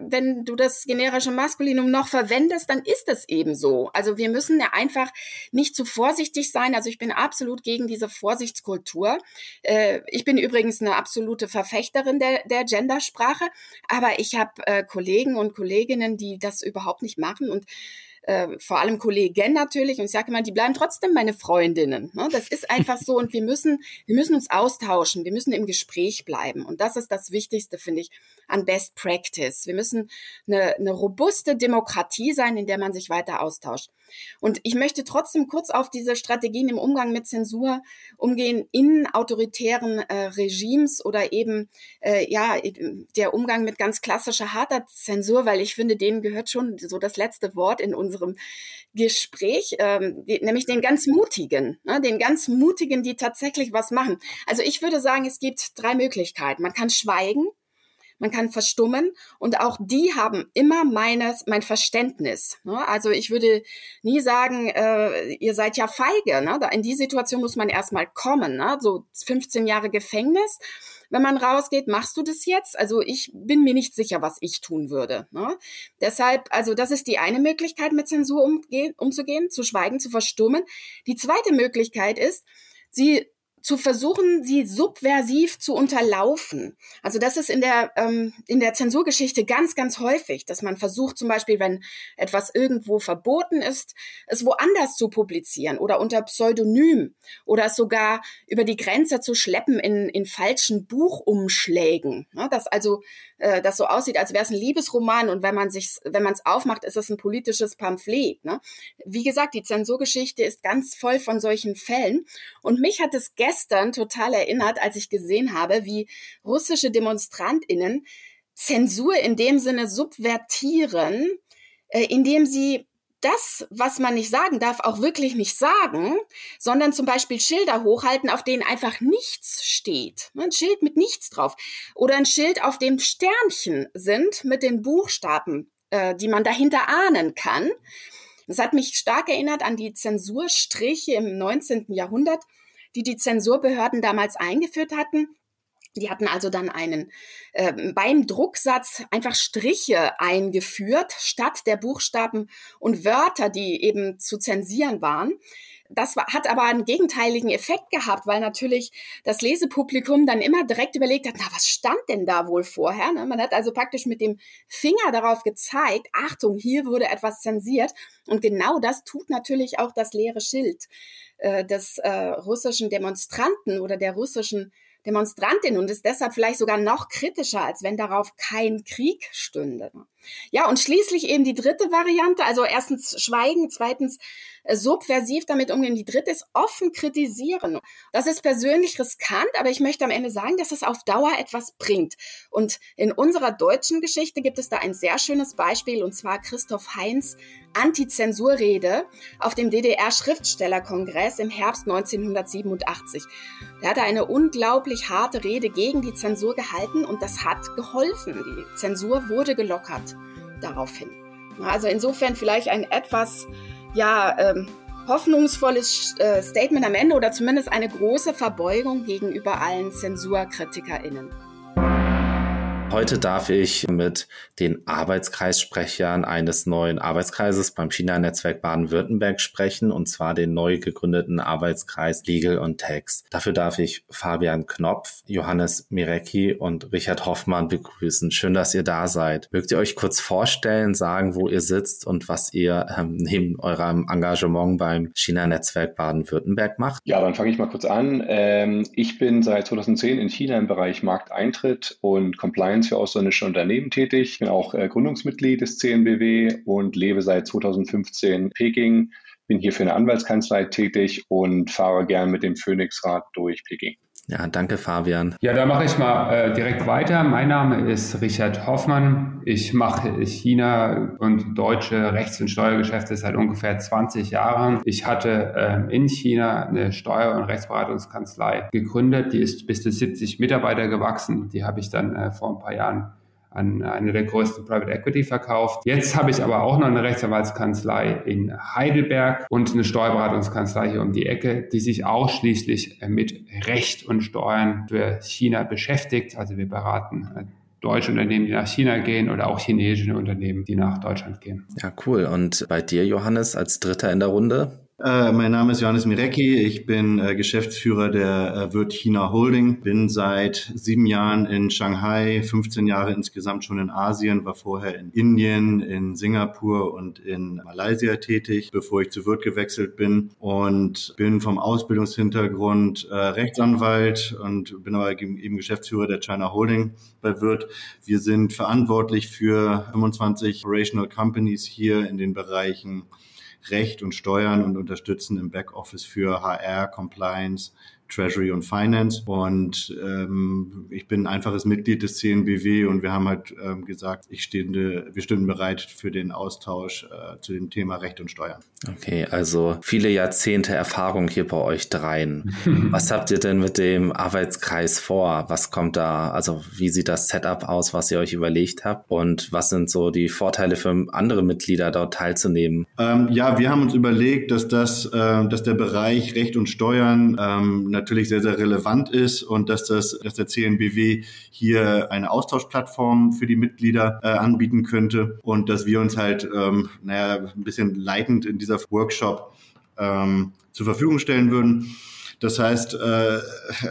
wenn du das generische Maskulinum noch verwendest, dann ist es eben so. Also wir müssen ja einfach nicht zu vorsichtig sein. Also ich bin absolut gegen diese Vorsichtskultur. Äh, ich bin übrigens eine absolute Verfechterin der, der Gendersprache, aber ich habe äh, Kollegen und Kolleginnen, die das überhaupt nicht machen und äh, vor allem Kollegen natürlich. Und ich sage immer, die bleiben trotzdem meine Freundinnen. Ne? Das ist einfach so. Und wir müssen, wir müssen uns austauschen. Wir müssen im Gespräch bleiben. Und das ist das Wichtigste, finde ich, an Best Practice. Wir müssen eine, eine robuste Demokratie sein, in der man sich weiter austauscht. Und ich möchte trotzdem kurz auf diese Strategien im Umgang mit Zensur umgehen in autoritären äh, Regimes oder eben äh, ja der Umgang mit ganz klassischer harter Zensur, weil ich finde, denen gehört schon so das letzte Wort in unserem Gespräch, ähm, die, nämlich den ganz mutigen, ne, den ganz mutigen, die tatsächlich was machen. Also ich würde sagen, es gibt drei Möglichkeiten. Man kann schweigen, man kann verstummen und auch die haben immer meines, mein Verständnis. Ne? Also ich würde nie sagen, äh, ihr seid ja feige. Ne? In die Situation muss man erstmal kommen. Ne? So 15 Jahre Gefängnis. Wenn man rausgeht, machst du das jetzt? Also ich bin mir nicht sicher, was ich tun würde. Ne? Deshalb, also das ist die eine Möglichkeit, mit Zensur umgehen, umzugehen, zu schweigen, zu verstummen. Die zweite Möglichkeit ist, sie zu versuchen, sie subversiv zu unterlaufen. Also das ist in der, ähm, in der Zensurgeschichte ganz, ganz häufig, dass man versucht zum Beispiel, wenn etwas irgendwo verboten ist, es woanders zu publizieren oder unter Pseudonym oder es sogar über die Grenze zu schleppen in, in falschen Buchumschlägen. Ja, dass also äh, das so aussieht, als wäre es ein Liebesroman und wenn man sich, wenn man es aufmacht, ist es ein politisches Pamphlet. Ne? Wie gesagt, die Zensurgeschichte ist ganz voll von solchen Fällen und mich hat es gestern total erinnert, als ich gesehen habe, wie russische DemonstrantInnen Zensur in dem Sinne subvertieren, äh, indem sie das, was man nicht sagen darf, auch wirklich nicht sagen, sondern zum Beispiel Schilder hochhalten, auf denen einfach nichts steht. Ein Schild mit nichts drauf. Oder ein Schild, auf dem Sternchen sind mit den Buchstaben, äh, die man dahinter ahnen kann. Das hat mich stark erinnert an die Zensurstriche im 19. Jahrhundert, die die Zensurbehörden damals eingeführt hatten. Die hatten also dann einen äh, beim Drucksatz einfach Striche eingeführt, statt der Buchstaben und Wörter, die eben zu zensieren waren. Das hat aber einen gegenteiligen Effekt gehabt, weil natürlich das Lesepublikum dann immer direkt überlegt hat, na, was stand denn da wohl vorher? Ne? Man hat also praktisch mit dem Finger darauf gezeigt, Achtung, hier wurde etwas zensiert. Und genau das tut natürlich auch das leere Schild äh, des äh, russischen Demonstranten oder der russischen Demonstrantin und ist deshalb vielleicht sogar noch kritischer, als wenn darauf kein Krieg stünde. Ja, und schließlich eben die dritte Variante, also erstens Schweigen, zweitens äh, subversiv damit umgehen. Die dritte ist offen kritisieren. Das ist persönlich riskant, aber ich möchte am Ende sagen, dass es auf Dauer etwas bringt. Und in unserer deutschen Geschichte gibt es da ein sehr schönes Beispiel, und zwar Christoph Heinz Antizensurrede auf dem DDR-Schriftstellerkongress im Herbst 1987. Er hatte eine unglaublich harte Rede gegen die Zensur gehalten und das hat geholfen. Die Zensur wurde gelockert. Darauf hin. Also insofern vielleicht ein etwas, ja, ähm, hoffnungsvolles äh, Statement am Ende oder zumindest eine große Verbeugung gegenüber allen ZensurkritikerInnen. Heute darf ich mit den Arbeitskreissprechern eines neuen Arbeitskreises beim China-Netzwerk Baden-Württemberg sprechen, und zwar den neu gegründeten Arbeitskreis Legal und Tax. Dafür darf ich Fabian Knopf, Johannes Mirecki und Richard Hoffmann begrüßen. Schön, dass ihr da seid. Mögt ihr euch kurz vorstellen, sagen, wo ihr sitzt und was ihr ähm, neben eurem Engagement beim China-Netzwerk Baden-Württemberg macht? Ja, dann fange ich mal kurz an. Ähm, ich bin seit 2010 in China im Bereich Markteintritt und Compliance Compliance für ausländische Unternehmen tätig. Bin auch äh, Gründungsmitglied des CNBW und lebe seit 2015 in Peking. Bin hier für eine Anwaltskanzlei tätig und fahre gern mit dem Phoenix-Rad durch Peking. Ja, danke Fabian. Ja, da mache ich mal äh, direkt weiter. Mein Name ist Richard Hoffmann. Ich mache China und deutsche Rechts- und Steuergeschäfte seit ungefähr 20 Jahren. Ich hatte äh, in China eine Steuer- und Rechtsberatungskanzlei gegründet. Die ist bis zu 70 Mitarbeiter gewachsen. Die habe ich dann äh, vor ein paar Jahren an eine der größten Private Equity verkauft. Jetzt habe ich aber auch noch eine Rechtsanwaltskanzlei in Heidelberg und eine Steuerberatungskanzlei hier um die Ecke, die sich ausschließlich mit Recht und Steuern für China beschäftigt. Also wir beraten äh, deutsche Unternehmen, die nach China gehen oder auch chinesische Unternehmen, die nach Deutschland gehen. Ja, cool. Und bei dir, Johannes, als Dritter in der Runde? Äh, mein Name ist Johannes Mirecki. Ich bin äh, Geschäftsführer der äh, Wirt China Holding. Bin seit sieben Jahren in Shanghai, 15 Jahre insgesamt schon in Asien, war vorher in Indien, in Singapur und in Malaysia tätig, bevor ich zu Wirt gewechselt bin und bin vom Ausbildungshintergrund Rechtsanwalt und bin aber eben Geschäftsführer der China Holding bei Wirt. Wir sind verantwortlich für 25 Operational Companies hier in den Bereichen Recht und Steuern und unterstützen im Backoffice für HR, Compliance, Treasury und Finance. Und ähm, ich bin ein einfaches Mitglied des CNBW und wir haben halt ähm, gesagt, ich stehende, wir stünden bereit für den Austausch äh, zu dem Thema Recht und Steuern. Okay, also viele Jahrzehnte Erfahrung hier bei euch dreien. (laughs) was habt ihr denn mit dem Arbeitskreis vor? Was kommt da, also wie sieht das Setup aus, was ihr euch überlegt habt? Und was sind so die Vorteile für andere Mitglieder dort teilzunehmen? Ähm, ja, wir haben uns überlegt, dass das, äh, dass der Bereich Recht und Steuern ähm, natürlich sehr, sehr relevant ist und dass das, dass der CNBW hier eine Austauschplattform für die Mitglieder äh, anbieten könnte und dass wir uns halt, ähm, naja, ein bisschen leitend in dieser Workshop ähm, zur Verfügung stellen würden. Das heißt, äh,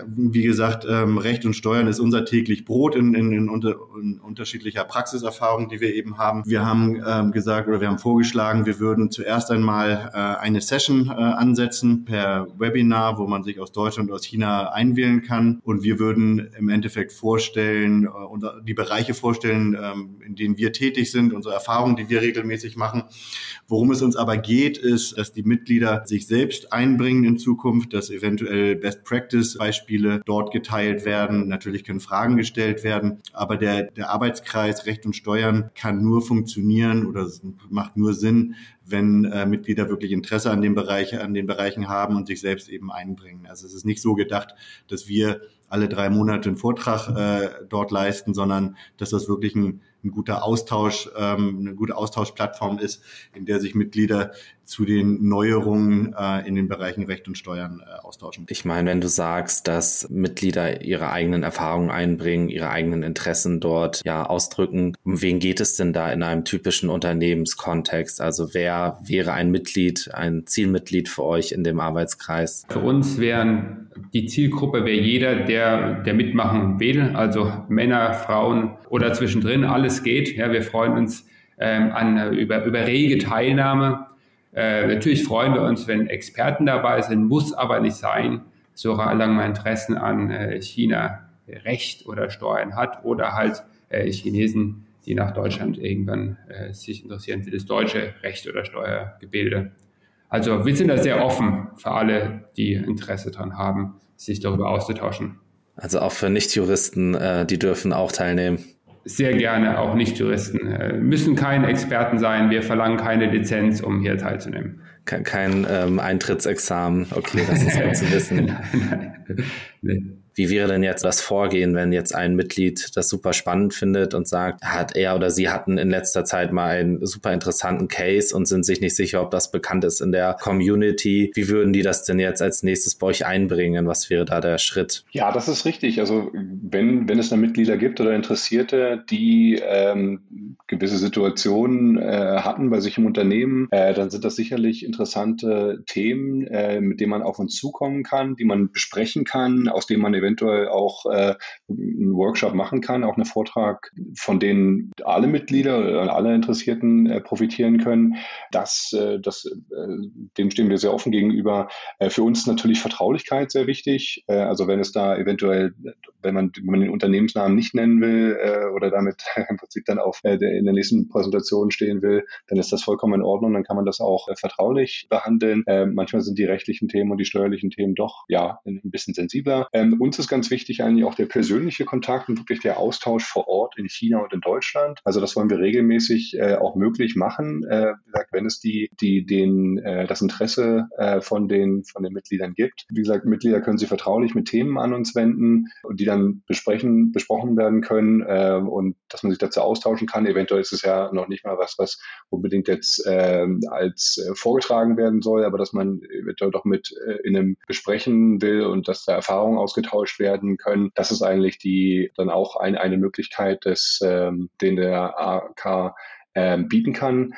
wie gesagt, ähm, Recht und Steuern ist unser täglich Brot in, in, in, unter, in unterschiedlicher Praxiserfahrung, die wir eben haben. Wir haben ähm, gesagt oder wir haben vorgeschlagen, wir würden zuerst einmal äh, eine Session äh, ansetzen per Webinar, wo man sich aus Deutschland und aus China einwählen kann. Und wir würden im Endeffekt vorstellen äh, und die Bereiche vorstellen, ähm, in denen wir tätig sind, unsere Erfahrungen, die wir regelmäßig machen. Worum es uns aber geht, ist, dass die Mitglieder sich selbst einbringen in Zukunft, dass eventuell Best Practice Beispiele dort geteilt werden. Natürlich können Fragen gestellt werden, aber der, der Arbeitskreis Recht und Steuern kann nur funktionieren oder macht nur Sinn, wenn äh, Mitglieder wirklich Interesse an dem Bereich, an den Bereichen haben und sich selbst eben einbringen. Also es ist nicht so gedacht, dass wir alle drei Monate einen Vortrag äh, dort leisten, sondern dass das wirklich ein ein guter Austausch, ähm, eine gute Austauschplattform ist, in der sich Mitglieder zu den Neuerungen äh, in den Bereichen Recht und Steuern äh, austauschen. Ich meine, wenn du sagst, dass Mitglieder ihre eigenen Erfahrungen einbringen, ihre eigenen Interessen dort ja ausdrücken, um wen geht es denn da in einem typischen Unternehmenskontext? Also wer wäre ein Mitglied, ein Zielmitglied für euch in dem Arbeitskreis? Für uns wären die Zielgruppe wäre jeder, der, der mitmachen will, also Männer, Frauen oder zwischendrin, alles geht. Ja, wir freuen uns ähm, an, über, über rege Teilnahme. Äh, natürlich freuen wir uns, wenn Experten dabei sind, muss aber nicht sein, solange man Interessen an äh, China Recht oder Steuern hat oder halt äh, Chinesen, die nach Deutschland irgendwann äh, sich interessieren für das deutsche Recht oder Steuergebilde. Also wir sind da sehr offen für alle, die Interesse daran haben, sich darüber auszutauschen. Also auch für Nichtjuristen, äh, die dürfen auch teilnehmen. Sehr gerne, auch Nichtjuristen. Äh, müssen keine Experten sein, wir verlangen keine Lizenz, um hier teilzunehmen. Kein, kein ähm, Eintrittsexamen, okay, das ist (laughs) gut zu wissen. nein, nein. Nee. Wie wäre denn jetzt das Vorgehen, wenn jetzt ein Mitglied das super spannend findet und sagt, hat er oder sie hatten in letzter Zeit mal einen super interessanten Case und sind sich nicht sicher, ob das bekannt ist in der Community. Wie würden die das denn jetzt als nächstes bei euch einbringen? Was wäre da der Schritt? Ja, das ist richtig. Also wenn, wenn es da Mitglieder gibt oder Interessierte, die ähm, gewisse Situationen äh, hatten bei sich im Unternehmen, äh, dann sind das sicherlich interessante Themen, äh, mit denen man auf uns zukommen kann, die man besprechen kann, aus denen man eventuell auch äh, einen Workshop machen kann, auch einen Vortrag, von denen alle Mitglieder oder alle Interessierten äh, profitieren können. Das, äh, das, äh, dem stehen wir sehr offen gegenüber. Äh, für uns natürlich Vertraulichkeit sehr wichtig. Äh, also wenn es da eventuell, wenn man, wenn man den Unternehmensnamen nicht nennen will oder damit (laughs) im Prinzip dann auf der, in der nächsten Präsentation stehen will, dann ist das vollkommen in Ordnung. Dann kann man das auch vertraulich behandeln. Manchmal sind die rechtlichen Themen und die steuerlichen Themen doch ja ein bisschen sensibler. Ähm, uns ist ganz wichtig eigentlich auch der persönliche Kontakt und wirklich der Austausch vor Ort in China und in Deutschland. Also das wollen wir regelmäßig äh, auch möglich machen. Äh, wie gesagt, wenn es die, die, den, äh, das Interesse äh, von den, von den Mitgliedern gibt. Wie gesagt, Mitglieder können sich vertraulich mit Themen an uns wenden, die dann besprechen, besprochen werden können äh, und dass man sich dazu austauschen kann. Eventuell ist es ja noch nicht mal was, was unbedingt jetzt äh, als äh, vorgetragen werden soll, aber dass man eventuell doch mit äh, in einem besprechen will und dass da Erfahrungen ausgetauscht werden können. Das ist eigentlich die dann auch ein, eine Möglichkeit, des, ähm, den der AK ähm, bieten kann.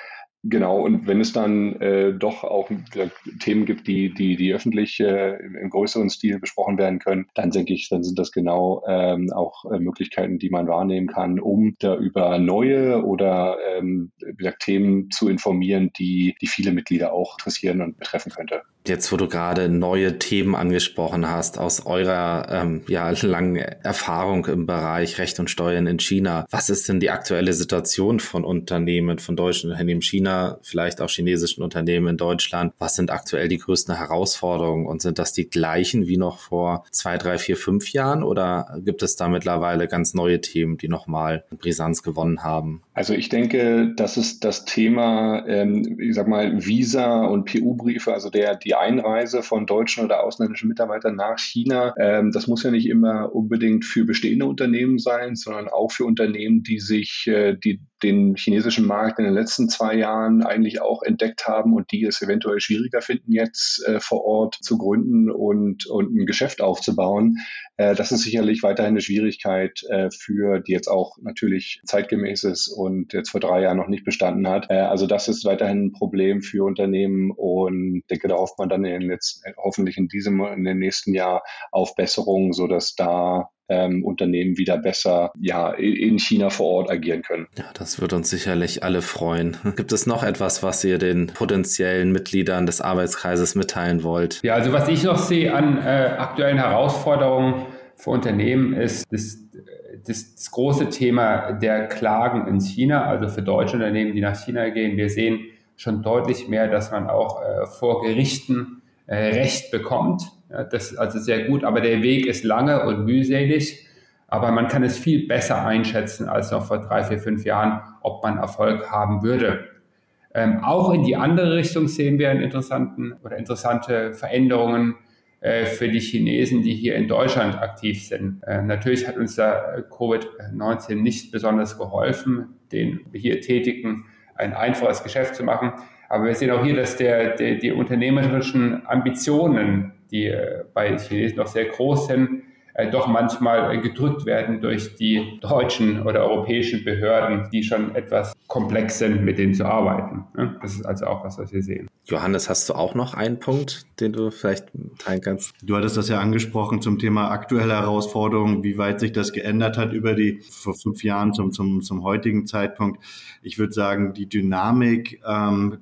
Genau, und wenn es dann äh, doch auch äh, Themen gibt, die, die, die öffentlich äh, im, größeren Stil besprochen werden können, dann denke ich, dann sind das genau ähm, auch äh, Möglichkeiten, die man wahrnehmen kann, um da über neue oder ähm, Themen zu informieren, die, die viele Mitglieder auch interessieren und betreffen könnte. Jetzt, wo du gerade neue Themen angesprochen hast, aus eurer ähm, ja, langen Erfahrung im Bereich Recht und Steuern in China, was ist denn die aktuelle Situation von Unternehmen, von deutschen Unternehmen in China, vielleicht auch chinesischen Unternehmen in Deutschland? Was sind aktuell die größten Herausforderungen und sind das die gleichen wie noch vor zwei, drei, vier, fünf Jahren oder gibt es da mittlerweile ganz neue Themen, die nochmal Brisanz gewonnen haben? Also ich denke, das ist das Thema, ähm, ich sag mal, Visa und PU-Briefe, also der, die Einreise von deutschen oder ausländischen Mitarbeitern nach China. Ähm, das muss ja nicht immer unbedingt für bestehende Unternehmen sein, sondern auch für Unternehmen, die sich, äh, die den chinesischen Markt in den letzten zwei Jahren eigentlich auch entdeckt haben und die es eventuell schwieriger finden, jetzt äh, vor Ort zu gründen und, und ein Geschäft aufzubauen. Äh, das ist sicherlich weiterhin eine Schwierigkeit äh, für, die jetzt auch natürlich zeitgemäß ist und jetzt vor drei Jahren noch nicht bestanden hat. Äh, also das ist weiterhin ein Problem für Unternehmen und denke, da hofft man dann in jetzt, hoffentlich in diesem, in dem nächsten Jahr auf Besserungen, sodass da ähm, Unternehmen wieder besser ja, in China vor Ort agieren können. Ja, das wird uns sicherlich alle freuen. (laughs) Gibt es noch etwas, was ihr den potenziellen Mitgliedern des Arbeitskreises mitteilen wollt? Ja, also was ich noch sehe an äh, aktuellen Herausforderungen für Unternehmen ist das, das, das große Thema der Klagen in China, also für deutsche Unternehmen, die nach China gehen. Wir sehen schon deutlich mehr, dass man auch äh, vor Gerichten äh, Recht bekommt das ist also sehr gut, aber der Weg ist lange und mühselig. Aber man kann es viel besser einschätzen als noch vor drei, vier, fünf Jahren, ob man Erfolg haben würde. Ähm, auch in die andere Richtung sehen wir einen interessanten oder interessante Veränderungen äh, für die Chinesen, die hier in Deutschland aktiv sind. Äh, natürlich hat uns da Covid-19 nicht besonders geholfen, den hier Tätigen ein einfaches Geschäft zu machen. Aber wir sehen auch hier, dass der, der, die unternehmerischen Ambitionen die äh, bei Chinesen noch sehr groß sind, doch manchmal gedrückt werden durch die deutschen oder europäischen Behörden, die schon etwas komplex sind, mit denen zu arbeiten. Das ist also auch was, was wir sehen. Johannes, hast du auch noch einen Punkt, den du vielleicht teilen kannst? Du hattest das ja angesprochen zum Thema aktuelle Herausforderungen, wie weit sich das geändert hat über die vor fünf Jahren zum, zum, zum heutigen Zeitpunkt. Ich würde sagen, die Dynamik, ähm,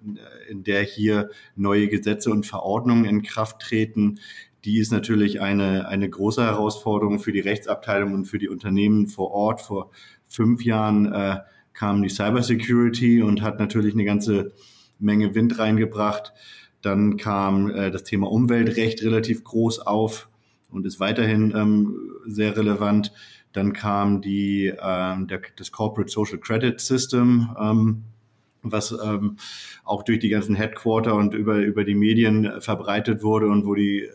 in der hier neue Gesetze und Verordnungen in Kraft treten, die ist natürlich eine, eine große Herausforderung für die Rechtsabteilung und für die Unternehmen vor Ort. Vor fünf Jahren äh, kam die Cybersecurity und hat natürlich eine ganze Menge Wind reingebracht. Dann kam äh, das Thema Umweltrecht relativ groß auf und ist weiterhin ähm, sehr relevant. Dann kam die, ähm, der, das Corporate Social Credit System, ähm, was ähm, auch durch die ganzen Headquarter und über, über die Medien verbreitet wurde und wo die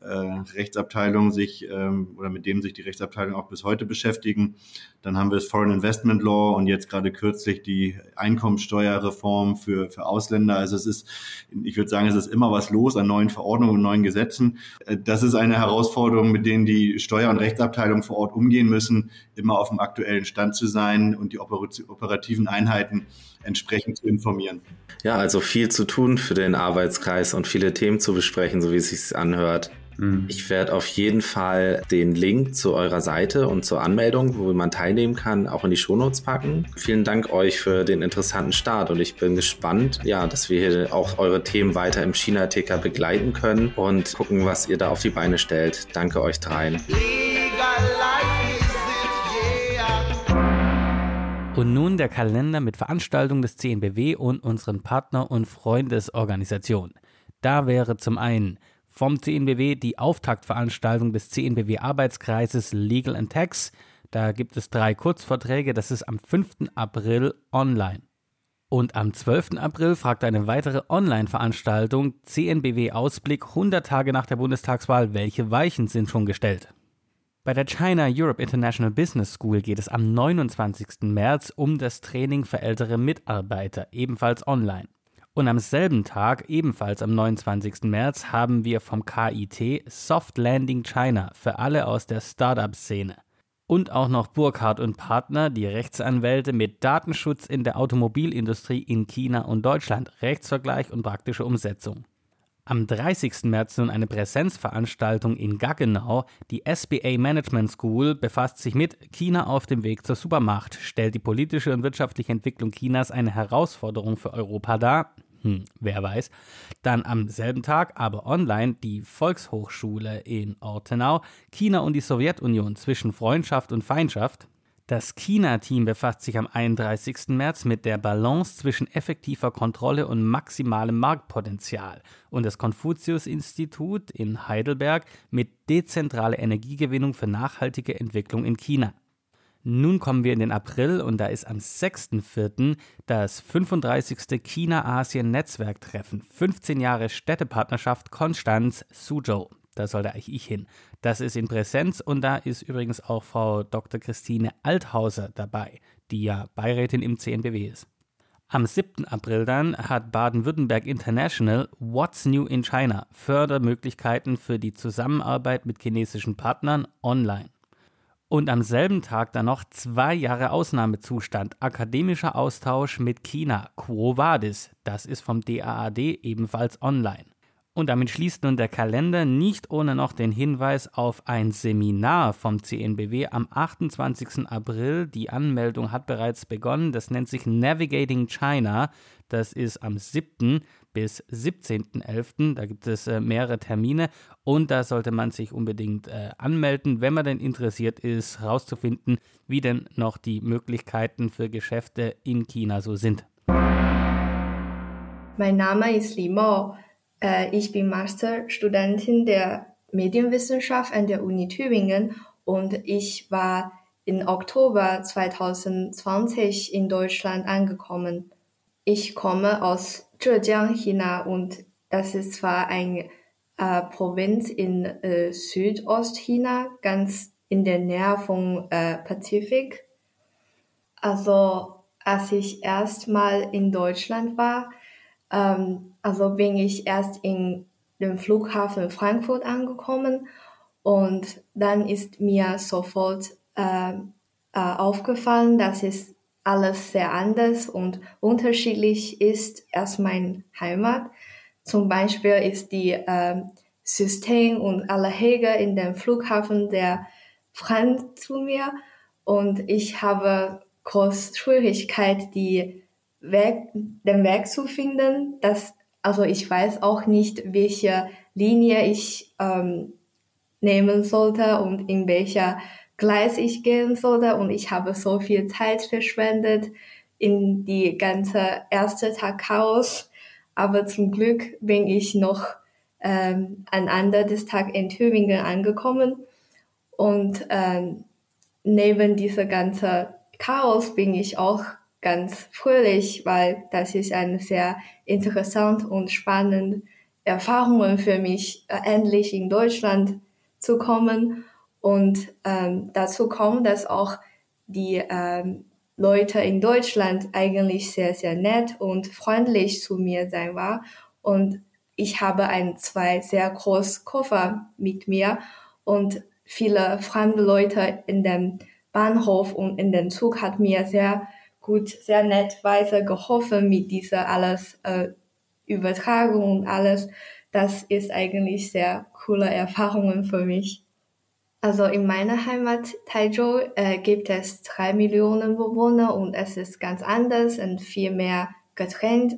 äh, Rechtsabteilung sich ähm, oder mit dem sich die Rechtsabteilung auch bis heute beschäftigen. Dann haben wir das Foreign Investment Law und jetzt gerade kürzlich die Einkommensteuerreform für, für Ausländer. Also es ist, ich würde sagen, es ist immer was los an neuen Verordnungen und neuen Gesetzen. Äh, das ist eine Herausforderung, mit denen die Steuer- und Rechtsabteilung vor Ort umgehen müssen, immer auf dem aktuellen Stand zu sein und die operativen Einheiten entsprechend zu informieren. Ja, also viel zu tun für den Arbeitskreis und viele Themen zu besprechen, so wie es sich anhört. Mhm. Ich werde auf jeden Fall den Link zu eurer Seite und zur Anmeldung, wo man teilnehmen kann, auch in die Shownotes packen. Vielen Dank euch für den interessanten Start und ich bin gespannt, ja, dass wir hier auch eure Themen weiter im China-Ticker begleiten können und gucken, was ihr da auf die Beine stellt. Danke euch dreien. Und nun der Kalender mit Veranstaltungen des CNBW und unseren Partner- und Freundesorganisationen. Da wäre zum einen vom CNBW die Auftaktveranstaltung des CNBW Arbeitskreises Legal and Tax. Da gibt es drei Kurzvorträge, das ist am 5. April online. Und am 12. April fragt eine weitere Online-Veranstaltung CNBW Ausblick 100 Tage nach der Bundestagswahl, welche Weichen sind schon gestellt. Bei der China Europe International Business School geht es am 29. März um das Training für ältere Mitarbeiter, ebenfalls online. Und am selben Tag, ebenfalls am 29. März, haben wir vom KIT Soft Landing China für alle aus der Startup-Szene. Und auch noch Burkhardt und Partner, die Rechtsanwälte mit Datenschutz in der Automobilindustrie in China und Deutschland, Rechtsvergleich und praktische Umsetzung. Am 30. März nun eine Präsenzveranstaltung in Gaggenau. Die SBA Management School befasst sich mit China auf dem Weg zur Supermacht, stellt die politische und wirtschaftliche Entwicklung Chinas eine Herausforderung für Europa dar. Hm, wer weiß. Dann am selben Tag, aber online, die Volkshochschule in Ortenau, China und die Sowjetunion zwischen Freundschaft und Feindschaft. Das China-Team befasst sich am 31. März mit der Balance zwischen effektiver Kontrolle und maximalem Marktpotenzial und das Konfuzius-Institut in Heidelberg mit dezentrale Energiegewinnung für nachhaltige Entwicklung in China. Nun kommen wir in den April und da ist am 6.4. das 35. China-Asien-Netzwerktreffen. 15 Jahre Städtepartnerschaft Konstanz, Suzhou. Da sollte eigentlich ich hin. Das ist in Präsenz und da ist übrigens auch Frau Dr. Christine Althauser dabei, die ja Beirätin im CNBW ist. Am 7. April dann hat Baden-Württemberg International What's New in China Fördermöglichkeiten für die Zusammenarbeit mit chinesischen Partnern online. Und am selben Tag dann noch zwei Jahre Ausnahmezustand, akademischer Austausch mit China, Quo Vadis, das ist vom DAAD ebenfalls online. Und damit schließt nun der Kalender nicht ohne noch den Hinweis auf ein Seminar vom CNBW am 28. April. Die Anmeldung hat bereits begonnen. Das nennt sich Navigating China. Das ist am 7. bis 17.11. Da gibt es äh, mehrere Termine und da sollte man sich unbedingt äh, anmelden, wenn man denn interessiert ist, herauszufinden, wie denn noch die Möglichkeiten für Geschäfte in China so sind. Mein Name ist Li Mo. Äh, ich bin Masterstudentin der Medienwissenschaft an der Uni Tübingen und ich war im Oktober 2020 in Deutschland angekommen. Ich komme aus Zhejiang, China und das ist zwar eine äh, Provinz in äh, Südostchina, ganz in der Nähe vom äh, Pazifik. Also als ich erstmal in Deutschland war, ähm, also bin ich erst in dem Flughafen Frankfurt angekommen und dann ist mir sofort äh, äh, aufgefallen, dass es alles sehr anders und unterschiedlich ist als mein Heimat. Zum Beispiel ist die äh, System und alle Hege in dem Flughafen sehr fremd zu mir und ich habe große Schwierigkeit, die Weg, den Weg zu finden. Dass, also ich weiß auch nicht, welche Linie ich ähm, nehmen sollte und in welcher Gleis ich gehen sollte. Und ich habe so viel Zeit verschwendet in die ganze erste Tag Chaos. Aber zum Glück bin ich noch ähm, am Ende des Tages in Tübingen angekommen. Und ähm, neben dieser ganze Chaos bin ich auch ganz fröhlich, weil das ist eine sehr interessant und spannende Erfahrungen für mich, äh, endlich in Deutschland zu kommen. Und ähm, dazu kommt, dass auch die ähm, Leute in Deutschland eigentlich sehr, sehr nett und freundlich zu mir sein war. Und ich habe ein, zwei sehr große Koffer mit mir und viele fremde Leute in dem Bahnhof und in den Zug hat mir sehr gut, sehr nettweise geholfen mit dieser alles äh, Übertragung und alles. Das ist eigentlich sehr coole Erfahrungen für mich. Also in meiner Heimat Taizhou äh, gibt es drei Millionen Bewohner und es ist ganz anders und viel mehr getrennt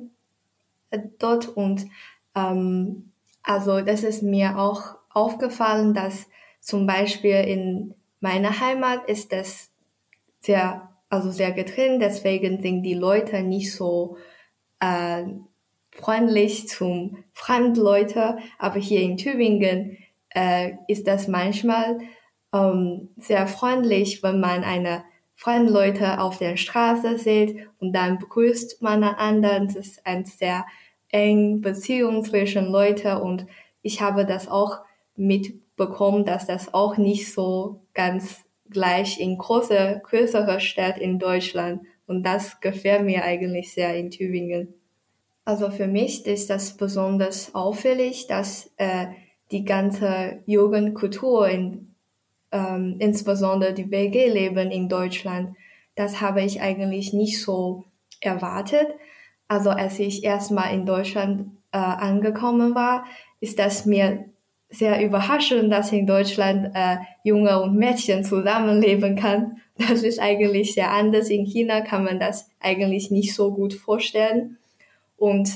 äh, dort und ähm, also das ist mir auch aufgefallen, dass zum Beispiel in meiner Heimat ist das sehr, also sehr getrennt, deswegen sind die Leute nicht so äh, freundlich zum Fremdleute, aber hier in Tübingen äh, ist das manchmal ähm, sehr freundlich, wenn man eine Fremdleute auf der Straße sieht und dann begrüßt man einander. Das ist ein sehr eng Beziehung zwischen Leuten und ich habe das auch mitbekommen, dass das auch nicht so ganz gleich in große, größere Städte in Deutschland und das gefällt mir eigentlich sehr in Tübingen. Also für mich ist das besonders auffällig, dass äh, die ganze Jugendkultur, in, ähm, insbesondere die WG-Leben in Deutschland, das habe ich eigentlich nicht so erwartet. Also als ich erstmal in Deutschland äh, angekommen war, ist das mir sehr überraschend, dass in Deutschland äh, Junge und Mädchen zusammenleben kann. (laughs) Das ist eigentlich sehr anders. In China kann man das eigentlich nicht so gut vorstellen. Und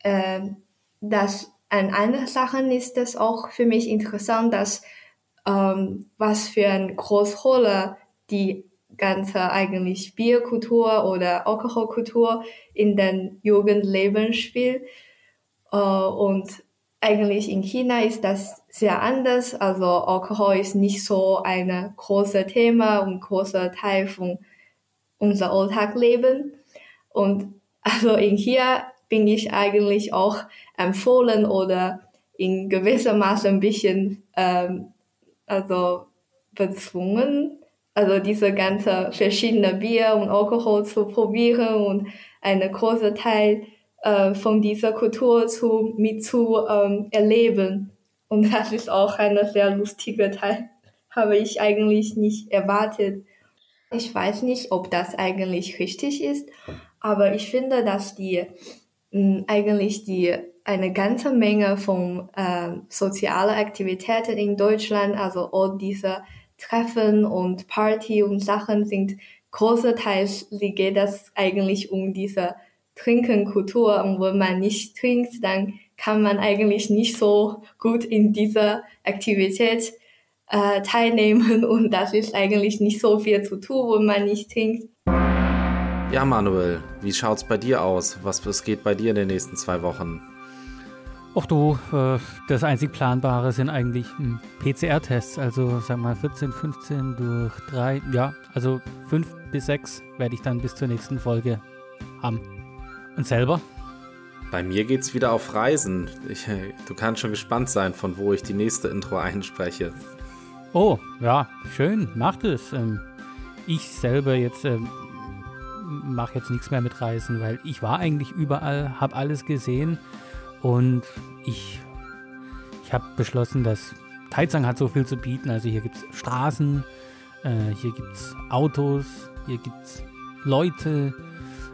äh, das an einer Sache ist es auch für mich interessant, dass ähm, was für eine große Rolle die ganze eigentlich Bierkultur oder Alkoholkultur in den Jugendleben spielt. Äh, und eigentlich in China ist das sehr anders. Also Alkohol ist nicht so ein großes Thema und großer Teil von unser Alltagleben. Und also in hier bin ich eigentlich auch empfohlen oder in gewisser Maße ein bisschen ähm, also bezwungen, also diese ganze verschiedene Bier und Alkohol zu probieren und einen großen Teil äh, von dieser Kultur zu mit zu ähm, erleben. Und das ist auch ein sehr lustiger Teil, (laughs) habe ich eigentlich nicht erwartet. Ich weiß nicht, ob das eigentlich richtig ist, aber ich finde, dass die eigentlich die eine ganze Menge von äh, sozialen Aktivitäten in Deutschland, also all diese Treffen und Party und Sachen sind großteils geht das eigentlich um diese Trinkenkultur und wenn man nicht trinkt, dann kann man eigentlich nicht so gut in dieser Aktivität äh, teilnehmen (laughs) und das ist eigentlich nicht so viel zu tun, wenn man nicht trinkt. Ja, Manuel, wie schaut's bei dir aus? Was, was geht bei dir in den nächsten zwei Wochen? Ach du, äh, das einzig Planbare sind eigentlich hm, PCR-Tests. Also sag mal 14, 15 durch 3. Ja, also 5 bis 6 werde ich dann bis zur nächsten Folge haben. Und selber? Bei mir geht's wieder auf Reisen. Ich, du kannst schon gespannt sein, von wo ich die nächste Intro einspreche. Oh, ja, schön, macht es. Ähm, ich selber jetzt ähm, mache jetzt nichts mehr mit Reisen, weil ich war eigentlich überall, habe alles gesehen und ich, ich habe beschlossen, dass Taizang hat so viel zu bieten. Also hier gibt es Straßen, äh, hier gibt es Autos, hier gibt es Leute.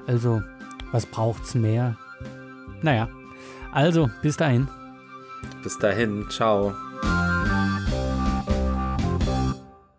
Also was braucht es mehr? Naja, also bis dahin. Bis dahin, ciao.